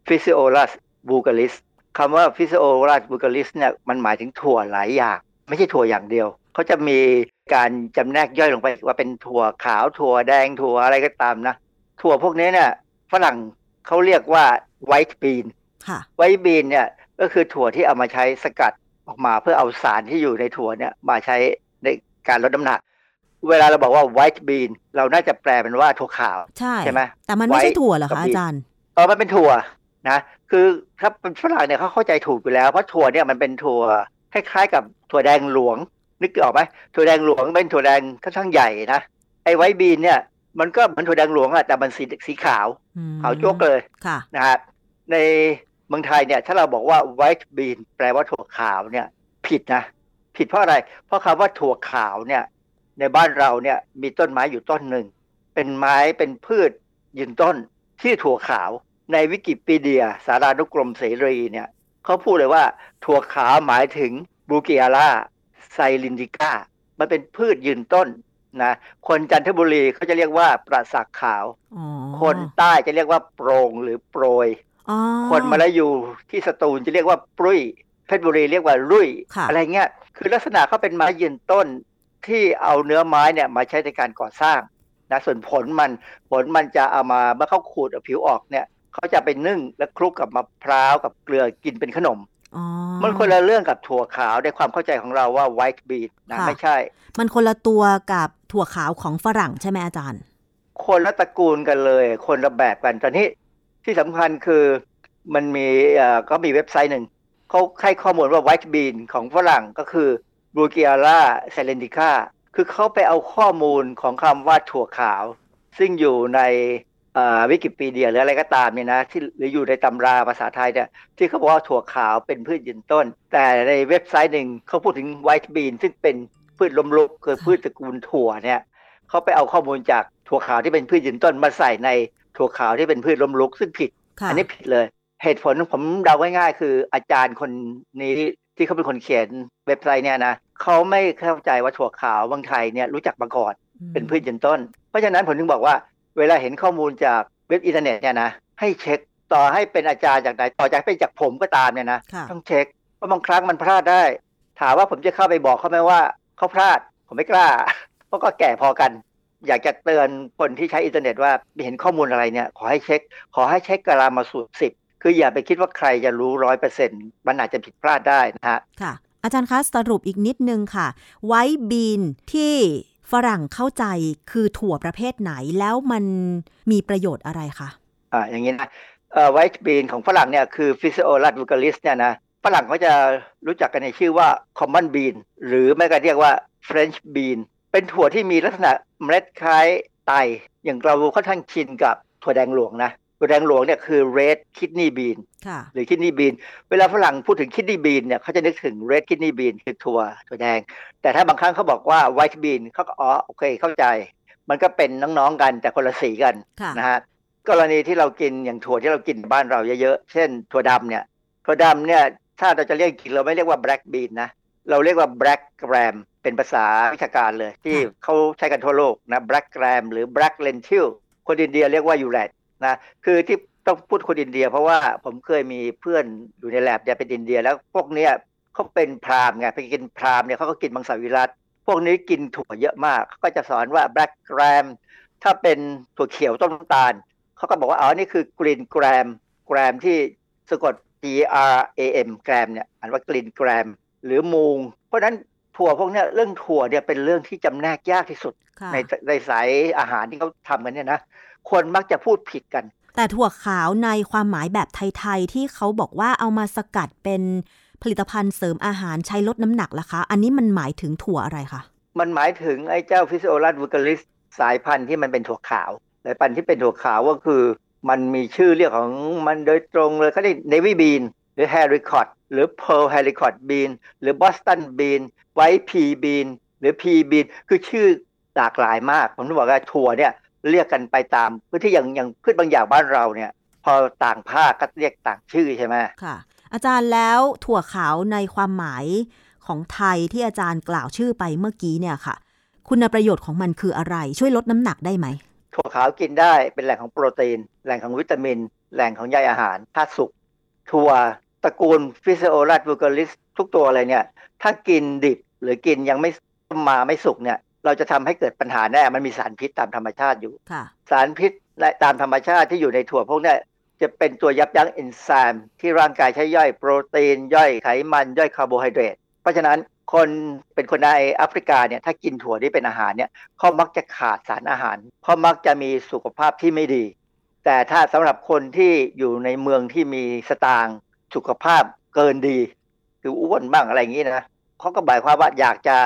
Physiolus vulgaris คำว่า Physiolus vulgaris เนี่ยมันหมายถึงถั่วหลายอย่าง ไม่ใช่ถั่วอย่างเดียว เขาจะมีการจำแนกย่อยลงไปว่าเป็นถั่วขาวถั่วแดงถั่วอะไรก็ตามนะ ถั่วพวกนี้เนี่ยฝรั่งเขาเรียกว่า white bean ค่ะ white bean เนี่ยก็คือถั่วที่เอามาใช้สกัดออกมาเพื่อเอาสารที่อยู่ในถั่วเนี่ยมาใช้ในการลดน้ำหนัก เวลาเราบอกว่า white bean เราน่าจะแปลเป็นว่าถั่วขาว ใช่ใช่ไหมแต่มันไม่ใช่ White ถั่วเหรอกับคะ bean อาจารย์เออมันเป็นถั่ว นะคือถ้าเป็นฝรั่งเนี่ยเขาเข้าใจถูกอยู่แล้ว เพราะถั่วเนี่ยมันเป็นถั่วคล้ายๆกับถั่วแดงหลวง นึกออกไหมถั่วแดงหลวงเป็นถั่วแดงค่อนข้างใหญ่นะไอ้ไวท์บีนเนี่ยมันก็เหมือนถั่วแดงหลวงอะแต่มันสีสีขาวอืมขาวโจ๊กเลยค่ะนะฮะในเมืองไทยเนี่ยถ้าเราบอกว่า white bean แปลว่าถั่วขาวเนี่ย ผิดนะ ผิดเพราะอะไร เพราะคำว่าถั่วขาวเนี่ย ในบ้านเราเนี่ยมีต้นไม้อยู่ต้นหนึ่ง เป็นไม้เป็นพืชยืนต้นที่ถั่วขาว ในวิกิพีเดีย สารานุกรมเสรีเนี่ยเขาพูดเลยว่าถั่วขาวหมายถึง Bruguiera cylindrica มันเป็นพืชยืนต้นนะคนจันทบุรีเขาจะเรียกว่าประสักขาวอ๋อคนใต้จะเรียกว่าโปรงหรือโปรยอ๋อคนมาลายูที่สตูลจะเรียกว่าปรุยเพชรบุรีเรียกว่ารุ่ยค่ะอะไรเงี้ยคือลักษณะเขาเป็นไม้ยืนต้นที่เอาเนื้อไม้เนี่ยมาใช้ในการก่อสร้างนะส่วนผลมันผลมันจะเอามาเมื่อเขาขูดเอาผิวออกเนี่ย เขาจะไปนึ่งและคลุกกับมะพร้าวกับเกลือกินเป็นขนมอ๋อมันคนละเรื่องกับถั่วขาวในความเข้าใจของเราว่า white bean นะค่ะไม่ใช่ มันคนละตัวกับถั่วขาวของฝรั่งใช่ไหมอาจารย์ คนละตระกูลกันเลย คนละแบบกันตอนนี้ที่สำคัญคือมันมีเอ่อก็มีเว็บไซต์หนึ่งเขาให้ข้อมูลว่า white bean ของฝรั่งก็คือ b r u g i a r a s i l e n t i c a คือเขาไปเอาข้อมูลของคำว่าถั่วขาว ซึ่งอยู่ใน วิกิพีเดียหรืออะไรก็ตามเนี่ยนะที่หรืออยู่ในตำราภาษาไทยเนี่ยที่เขาบอกว่าถั่วขาวเป็นพืชยืนต้น แต่ในเว็บไซต์หนึ่งเขาพูดถึง white bean ซึ่งเป็นพืชลมลุกคือพืชตระกูลถั่วเนี่ยเขาไปเอาข้อมูลจากถั่วขาวที่เป็นพืชยืนต้นมาใส่ในถั่วขาวที่เป็นพืชล้มลุก ซึ่งผิดค่ะอันี้ผิดเลย เหตุผลผมเดาง่ายๆคืออาจารย์คนนี้ที่เขาเป็นคนเขียนเว็บไซต์เนี่ยนะเขาไม่เข้าใจว่าถั่วขาวบางไทยเนี่ยรู้จักมาก่อนเป็นพืชยืนต้น เพราะฉะนั้นผมถึงบอกว่า เวลาเห็นข้อมูลจากเว็บอินเทอร์เน็ตเนี่ยนะให้เช็คต่อให้เป็นอาจารย์จากไหนต่อจากเป็นจากผมก็ตามเนี่ยนะค่ะต้องเช็คเพราะบางครั้งมันพลาดได้ ถามว่าผมจะเข้าไปบอกเขาไหมว่าเขาพลาดผมไม่กล้า เพราะก็แก่พอกัน อยากจะเตือนคนที่ใช้อินเทอร์เน็ตว่าเห็นข้อมูลอะไรเนี่ย ขอให้เช็ค ขอให้เช็คกรามาสูตรสิบคืออย่าไปคิดว่าใครจะรู้ร้อยเปอร์เซ็นต์มันอาจจะผิดพลาดได้นะฮะค่ะ อาจารย์คะสรุปอีกนิดนึงค่ะ ไวท์บีนที่ ฝรั่งเข้าใจคือถั่วประเภทไหนแล้วมันมีประโยชน์อะไรคะอ่าอย่างนี้นะเอ่อไวท์บีนของฝรั่งเนี่ยคือ Physiolus vulgaris เนี่ยนะฝรั่งเขาจะรู้จักกันในชื่อว่า common bean หรือไม่ก็เรียกว่า French bean เป็นถั่วที่มีลักษณะเมล็ดคล้ายไต อย่างเราค่อนข้างชินกับถั่วแดงหลวงนะ แดงหลวงเนี่ยคือ red kidney bean ค่ะหรือ kidney bean เวลาฝรั่งพูดถึง kidney bean เนี่ยเขาจะนึกถึง red kidney bean คือถั่วถั่วแดง แต่ถ้าบางครั้งเขาบอกว่า white bean เขาก็อ๋อโอเคเข้าใจ มันก็เป็นน้องๆกันแต่คนละสีกันค่ะนะฮะกรณีที่เรากินอย่างถั่วที่เรากินบ้านเราเยอะๆ เช่นถั่วดำเนี่ยถั่วดำเนี่ยถ้าเราจะเรียกจริงเราไม่เรียกว่า black bean นะเราเรียกว่า black gram เป็นภาษาวิชาการเลย ที่เขาใช้กันทั่วโลกนะ black gram หรือ black lentil คนอินเดียเรียกว่ายูแรด นะคือที่ต้องพูดคนอินเดีย เพราะว่าผมเคยมีเพื่อนอยู่ในแลบเนี่ยเป็นอินเดีย แล้วพวกเนี้ยเขาเป็นพราหมณ์ไงไปกินพราหมณ์เนี่ยเขาก็กินมังสวิรัตพวกนี้กินถั่วเยอะมากเขาก็จะสอนว่า black gram ถ้าเป็นถั่วเขียวต้นน้ำตาลเขาก็บอกว่าอ๋อนี่คือกรีนแกรมแกรมที่สะกด G R A M แกรมเนี่ยอ่านว่ากรีนแกรมหรือมูง เพราะฉะนั้นถั่วพวกนี้เรื่องถั่วเนี่ยเป็นเรื่องที่จำแนกยากที่สุดในในสายอาหารที่เขาทำกันเนี่ยนะ คนมักจะพูดผิดกัน แต่ถั่วขาวในความหมายแบบไทยๆที่เขาบอกว่าเอามาสกัดเป็นผลิตภัณฑ์เสริมอาหารใช้ลดน้ำหนักล่ะคะ อันนี้มันหมายถึงถั่วอะไรคะ มันหมายถึงไอ้เจ้า Phaseolus vulgaris สายพันธุ์ที่มันเป็นถั่วขาวสายพันธุ์ที่เป็นถั่วขาวก็คือ มันมีชื่อเรียกของมันโดยตรงเลยเขาเรียก navy bean หรือ haricot หรือ pearl haricot bean หรือ Boston bean white pea beanหรือพีบีนคือชื่อหลากหลายมาก ผมต้องบอกว่าถั่วเนี่ย เรียกกันไปตามพื้นที่อย่างอย่างพืชบางอย่างบ้านเราเนี่ย พอต่างภาคก็เรียกต่างชื่อใช่ไหมค่ะ อาจารย์แล้วถั่วขาวในความหมายของไทยที่อาจารย์กล่าวชื่อไปเมื่อกี้เนี่ยค่ะ คุณประโยชน์ของมันคืออะไร ช่วยลดน้ำหนักได้ไหมถั่วขาวกินได้เป็นแหล่งของโปรตีน แหล่งของวิตามิน แหล่งของใยอาหารธาตุสุกถั่วตระกูลฟิสิโอลัสบูเกอริสทุกตัวอะไรเนี่ย ถ้ากินดิบหรือกินยังไม่มาไม่สุกเนี่ย เราจะทำให้เกิดปัญหาแน่ มันมีสารพิษตามธรรมชาติอยู่ สารพิษและตามธรรมชาติที่อยู่ในถั่วพวกนี้จะเป็นตัวยับยั้งเอนไซม์ที่ร่างกายใช้ย่อยโปรตีน ย่อยไขมันย่อยคาร์โบไฮเดรต เพราะฉะนั้นคนเป็นคนในแอฟริกาเนี่ยถ้ากินถั่วที่เป็นอาหารเนี่ยเขามักจะขาดสารอาหารเพราะมักจะมีสุขภาพที่ไม่ดี แต่ถ้าสำหรับคนที่อยู่ในเมืองที่มีสตางค์สุขภาพเกินดี คืออ้วนบ้างอะไรอย่างนี้นะเขาก็หมายความว่าอยากจะ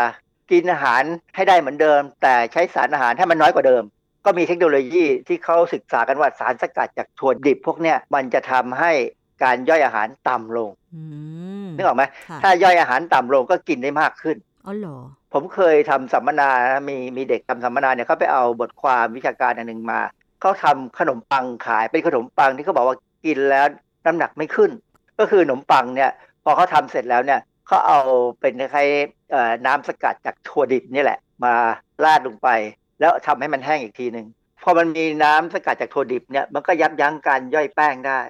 กินอาหารให้ได้เหมือนเดิม แต่ใช้สารอาหารให้มันน้อยกว่าเดิม ก็มีเทคโนโลยีที่เขาศึกษากันว่าสารสกัดจากถั่วดิบพวกเนี้ยมันจะทำให้การย่อยอาหารต่ำลงนึกออกไหมถ้าย่อยอาหารต่ำลงก็กินได้มากขึ้นอ๋อเหรอผมเคยทำสัมมนา มีมีเด็กทำสัมมนาเนี่ยเขาไปเอาบทความวิชาการอันหนึ่งมา เขาทำขนมปังขายเป็นขนมปังที่เขาบอกว่ากินแล้วน้ำหนักไม่ขึ้น ก็คือขนมปังเนี่ย พอเขาทำเสร็จแล้วเนี่ยเขาเอาเป็นคล้ายๆ น้ำสกัดจากถั่วดิบนี่แหละ มาราดลงไป แล้วทำให้มันแห้งอีกทีหนึ่งพอมันมีน้ำสกัดจากถั่วดิบเนี่ยมันก็ยับยั้งการย่อยแป้งได้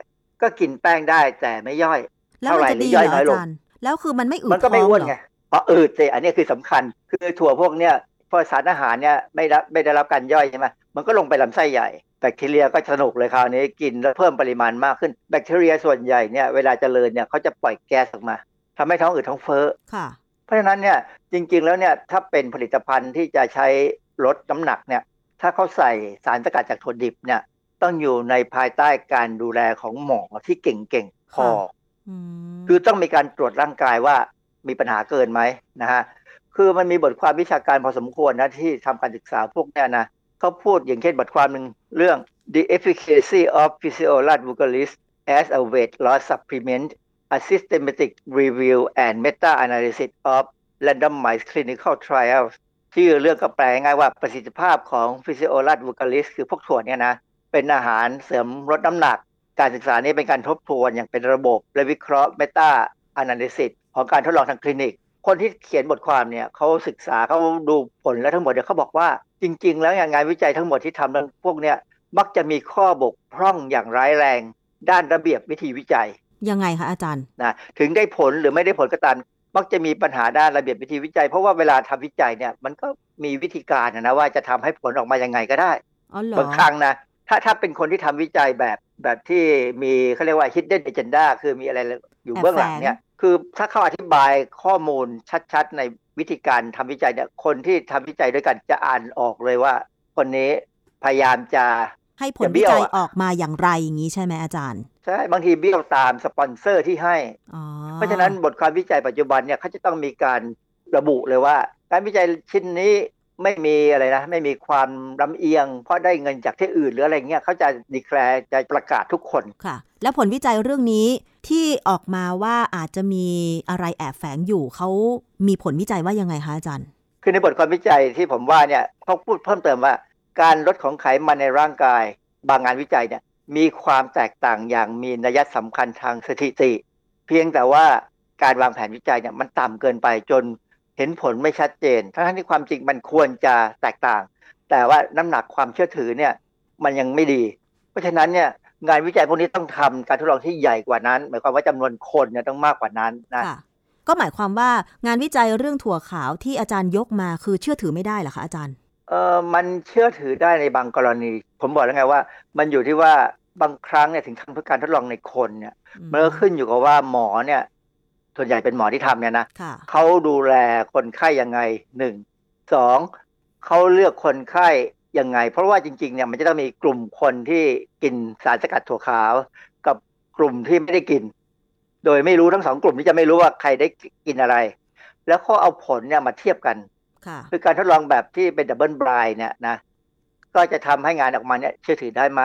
ก็กินแป้งได้แต่ไม่ย่อยเท่าไหร่หรือย่อยน้อยลงแล้วคือมันไม่อืดมันก็ไม่อ้วนไงเพราะอืดสิอันนี้คือสำคัญ คือถั่วพวกเนี้ยพอสารอาหารเนี่ยไม่รับไม่ได้รับการย่อยใช่ไหมมันก็ลงไปลำไส้ใหญ่แบคทีเรียก็สนุกเลยคราวนี้กินแล้วเพิ่มปริมาณมากขึ้นแบคทีเรียส่วนใหญ่เนี่ยเวลาเจริญเนี่ยเขาจะปล่อยแก๊สออกมาทำให้ท้องอืดท้องเฟ้อเพ ราะฉะนั้นเนี่ยจริง ๆ แล้วเนี่ยถ้าเป็นผลิตภัณฑ์ที่จะใช้ลดน้ำหนักเนี่ยถ้าเขาใส่สารสกัดจากถั่วดิบเนี่ยต้องอยู่ในภายใต้การดูแลของหมอที่เก่งๆพอคือต้องมีการตรวจร่างกายว่ามีปัญหาเกินไหมนะฮะคือมันมีบทความวิชาการพอสมควรนะที่ทำการศึกษาพวกนี้นะเขาพูดอย่างเช่นบทความหนึ่งเรื่อง the efficacy of physiologist vulgaris as a weight loss supplement a systematic review and meta analysis of randomized clinical trials ที่เรื่องก็แปลง่ายว่าประสิทธิภาพของ physiologist vulgaris คือพวกถั่วเนี่ยนะ เป็นอาหารเสริมลดน้ำหนัก การศึกษานี้เป็นการทบทวนอย่างเป็นระบบ และวิเคราะห์เมตาอนาลิซิสของการทดลองทางคลินิก คนที่เขียนบทความเนี่ยเขาศึกษาเขาดูผลแล้วทั้งหมดเดี๋ยวเขาบอกว่า จริง ๆ แล้วงานวิจัยทั้งหมดที่ทำพวกเนี้ยมักจะมีข้อบกพร่องอย่างร้ายแรง ด้านระเบียบวิธีวิจัย ยังไงคะอาจารย์นะถึงได้ผลหรือไม่ได้ผลก็ตามมักจะมีปัญหาด้านระเบียบวิธีวิจัย เพราะว่าเวลาทำวิจัยเนี่ยมันก็มีวิธีการนะว่าจะทำให้ผลออกมายังไงก็ได้บางครั้งนะถ้าถ้าเป็นคนที่ทำวิจัยแบบแบบที่มีเขาเรียกว่า hidden agenda คือมีอะไรอยู่เบื้องหลังเนี่ยคือถ้าเขาอธิบายข้อมูลชัดๆ ในวิธีการทำวิจัยเนี่ยคนที่ทำวิจัยด้วยกันจะอ่านออกเลยว่า คนนี้พยายามจะ ให้ผลวิจัยออกมาอย่างไรอย่างนี้ใช่ไหมอาจารย์ ใช่ บางทีเบี้ยวตามสปอนเซอร์ที่ให้เพราะฉะนั้นบทความวิจัยปัจจุบันเนี่ยเขาจะต้องมีการระบุเลยว่า การวิจัยชิ้นนี้ไม่มีอะไรนะ ไม่มีความลำเอียง เพราะได้เงินจากที่อื่นหรืออะไรเงี้ยเขาจะดีแคลร์จะประกาศทุกคนค่ะ แล้วผลวิจัยเรื่องนี้ที่ออกมาว่าอาจจะมีอะไรแอบแฝงอยู่เขามีผลวิจัยว่ายังไงคะอาจารย์ คือในบทความวิจัยที่ผมว่าเนี่ยเขาพูดเพิ่มเติมว่า การลดของไขมันในร่างกาย บางงานวิจัยเนี่ยมีความแตกต่างอย่างมีนัยสำคัญทางสถิติ เพียงแต่ว่าการวางแผนวิจัยเนี่ยมันต่ำเกินไปจนเห็นผลไม่ชัดเจน ทั้งที่ความจริงมันควรจะแตกต่าง แต่ว่าน้ำหนักความเชื่อถือเนี่ยมันยังไม่ดี เพราะฉะนั้นเนี่ยงานวิจัยพวกนี้ต้องทำการทดลองที่ใหญ่กว่านั้น หมายความว่าจำนวนคนเนี่ยต้องมากกว่านั้นนะค่ะก็หมายความว่างานวิจัยเรื่องถั่วขาวที่อาจารย์ยกมาคือเชื่อถือไม่ได้เหรอคะอาจารย์ เออมันเชื่อถือได้ในบางกรณี ผมบอกแล้วไงว่า มันอยู่ที่ว่าบางครั้งเนี่ยถึงทำเพื่อการทดลองในคนเนี่ยอืมมันก็ขึ้นอยู่กับว่าหมอเนี่ย ส่วนใหญ่เป็นหมอที่ทำเนี่ยนะค่ะเขาดูแลคนไข้ยังไงหนึ่งสองเขาเลือกคนไข้ยังไง เพราะว่าจริงๆเนี่ยมันจะต้องมีกลุ่มคนที่กินสารสกัดถั่วขาว กับกลุ่มที่ไม่ได้กิน โดยไม่รู้ทั้งสองกลุ่มที่จะไม่รู้ว่าใครได้กินอะไร แล้วเขาเอาผลเนี่ยมาเทียบกัน ค่ะคือการทดลองแบบที่เป็นดับเบิลบรายเนี่ยนะก็จะทำให้งานออกมาเนี่ยเชื่อถือได้ไหม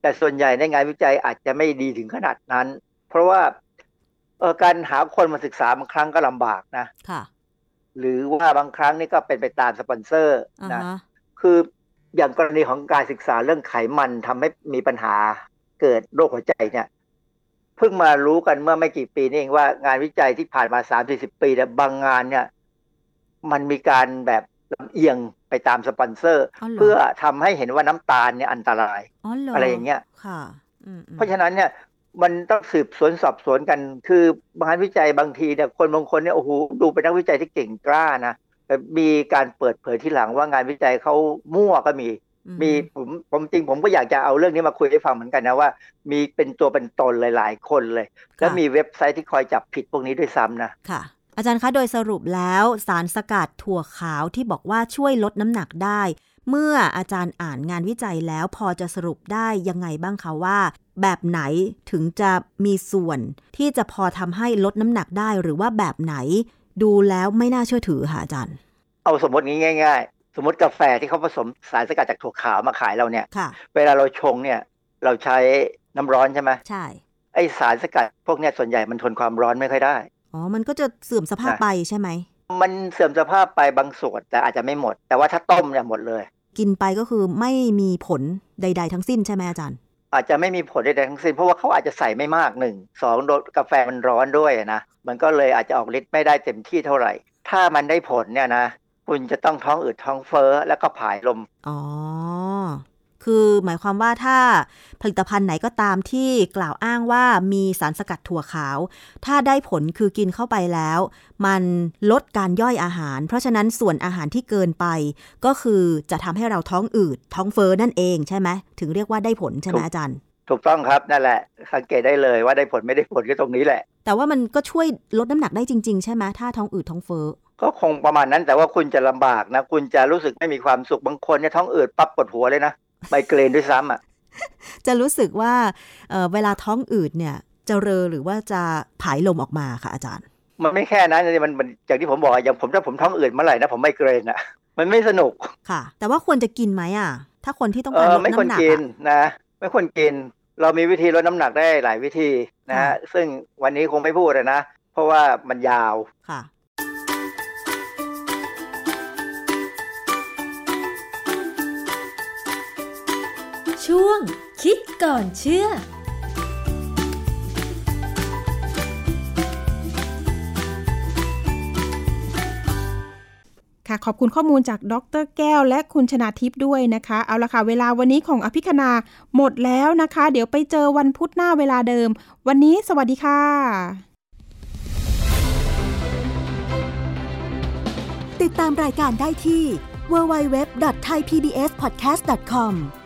แต่ส่วนใหญ่ในงานวิจัยอาจจะไม่ดีถึงขนาดนั้น เพราะว่าเออการหาคนมาศึกษาบางครั้งก็ลำบากนะค่ะ หรือว่าบางครั้งนี่ก็เป็นไปตามสปอนเซอร์อ่านะฮะคืออย่างกรณีของการศึกษาเรื่องไขมันทำให้มีปัญหาเกิดโรคหัวใจเนี่ยเพิ่งมารู้กันเมื่อไม่กี่ปีนี่เองว่างานวิจัยที่ผ่านมาสามสี่สิบปีเนี่ยบางงานเนี่ย มันมีการแบบลำเอียงไปตามสปอนเซอร์อ๋อเหรอเพื่อทำให้เห็นว่าน้ำตาลเนี่ยอันตรายอ๋อเหรออะไรอย่างเงี้ยค่ะอืมอืมเพราะฉะนั้นเนี่ยมันต้องสืบสวนสอบสวนกัน คือบางงานวิจัยบางทีเนี่ยคนบางคนเนี่ยโอ้โหดูเป็นนักวิจัยที่เก่งกล้านะแต่มีการเปิดเผยที่หลังว่างานวิจัยเขามั่วก็มีอืมีผมผมจริงผมก็อยากจะเอาเรื่องนี้มาคุยให้ฟังเหมือนกันนะว่า มีเป็นตัวเป็นตนหลาย ๆ คนเลย แล้วมีเว็บไซต์ที่คอยจับผิดพวกนี้ด้วยซ้ำนะค่ะ อาจารย์คะโดยสรุปแล้วสารสกัดถั่วขาวที่บอกว่าช่วยลดน้ำหนักได้ เมื่ออาจารย์อ่านงานวิจัยแล้วพอจะสรุปได้ยังไงบ้างคะว่า แบบไหนถึงจะมีส่วนที่จะพอทำให้ลดน้ำหนักได้หรือว่าแบบไหน ดูแล้วไม่น่าเชื่อถือค่ะอาจารย์ เอาสมมติงี้ง่าย ๆ สมมติกาแฟที่เขาผสมสารสกัดจากถั่วขาวมาขายเราเนี่ยค่ะเวลาเราชงเนี่ยเราใช้น้ำร้อนใช่ไหมใช่ไอสารสกัดพวกเนี้ยส่วนใหญ่มันทนความร้อนไม่ค่อยได้ อ๋อ มันก็จะเสื่อมสภาพนะไปใช่ไหม มันเสื่อมสภาพไปบางส่วนแต่อาจจะไม่หมด แต่ว่าถ้าต้มเนี่ยหมดเลย กินไปก็คือไม่มีผลใด ๆ ทั้งสิ้นใช่ไหมอาจารย์ อาจจะไม่มีผลใดๆทั้งสิ้น เพราะว่าเขาอาจจะใส่ไม่มากหนึ่งสองโดนกาแฟมันร้อนด้วยนะ มันก็เลยอาจจะออกฤทธิ์ไม่ได้เต็มที่เท่าไหร่ ถ้ามันได้ผลเนี่ยนะ คุณจะต้องท้องอืดท้องเฟ้อแล้วก็ผายลม อ๋อ คือหมายความว่าถ้าผลิตภัณฑ์ไหนก็ตามที่กล่าวอ้างว่ามีสารสกัดถั่วขาว ถ้าได้ผลคือกินเข้าไปแล้ว มันลดการย่อยอาหาร เพราะฉะนั้นส่วนอาหารที่เกินไป ก็คือจะทำให้เราท้องอืด ท้องเฟ้อนั่นเองใช่ไหมถึงเรียกว่าได้ผลใช่ไหมถูกอาจารย์ถูกต้องครับนั่นแหละสังเกตได้เลยว่าได้ผลไม่ได้ผลก็ตรงนี้แหละ แต่ว่ามันก็ช่วยลดน้ำหนักได้จริง ๆ ใช่ไหมถ้าท้องอืดท้องเฟ้อก็คงประมาณนั้นแต่ว่าคุณจะลำบากนะ คุณจะรู้สึกไม่มีความสุขบางคนเนี่ยท้องอืดปั๊บปวดหัวเลยนะ ไมเกรนด้วยซ้ำอะ จะรู้สึกว่าเอ่อเวลาท้องอืดเนี่ย จะเรอหรือว่าจะผายลมออกมาค่ะอาจารย์ มันไม่แค่นั้นมันมันอย่างที่ผมบอกอะอย่างผมถ้าผมท้องอืดเมื่อไหร่นะผมไมเกรนอะ มันไม่สนุกค่ะ แต่ว่าควรจะกินไหมอะ ถ้าคนที่ต้องเอการอลดไม่ควรน้ำหนักกินอะนะไม่ควรกินเรามีวิธีลดน้ำหนักได้หลายวิธีนะฮะซึ่งวันนี้คงไม่พูดอะนะ เพราะว่ามันยาว ช่วง คิดก่อนเชื่อค่ะขอบคุณข้อมูลจากดรแก้ว และคุณชนาทิพย์ด้วยนะคะ เอาละค่ะ เวลาวันนี้ของอภิคณาหมดแล้วนะคะ เดี๋ยวไปเจอวันพุธหน้าเวลาเดิม วันนี้สวัสดีค่ะ ติดตามรายการได้ที่ www.thaipbspodcast.com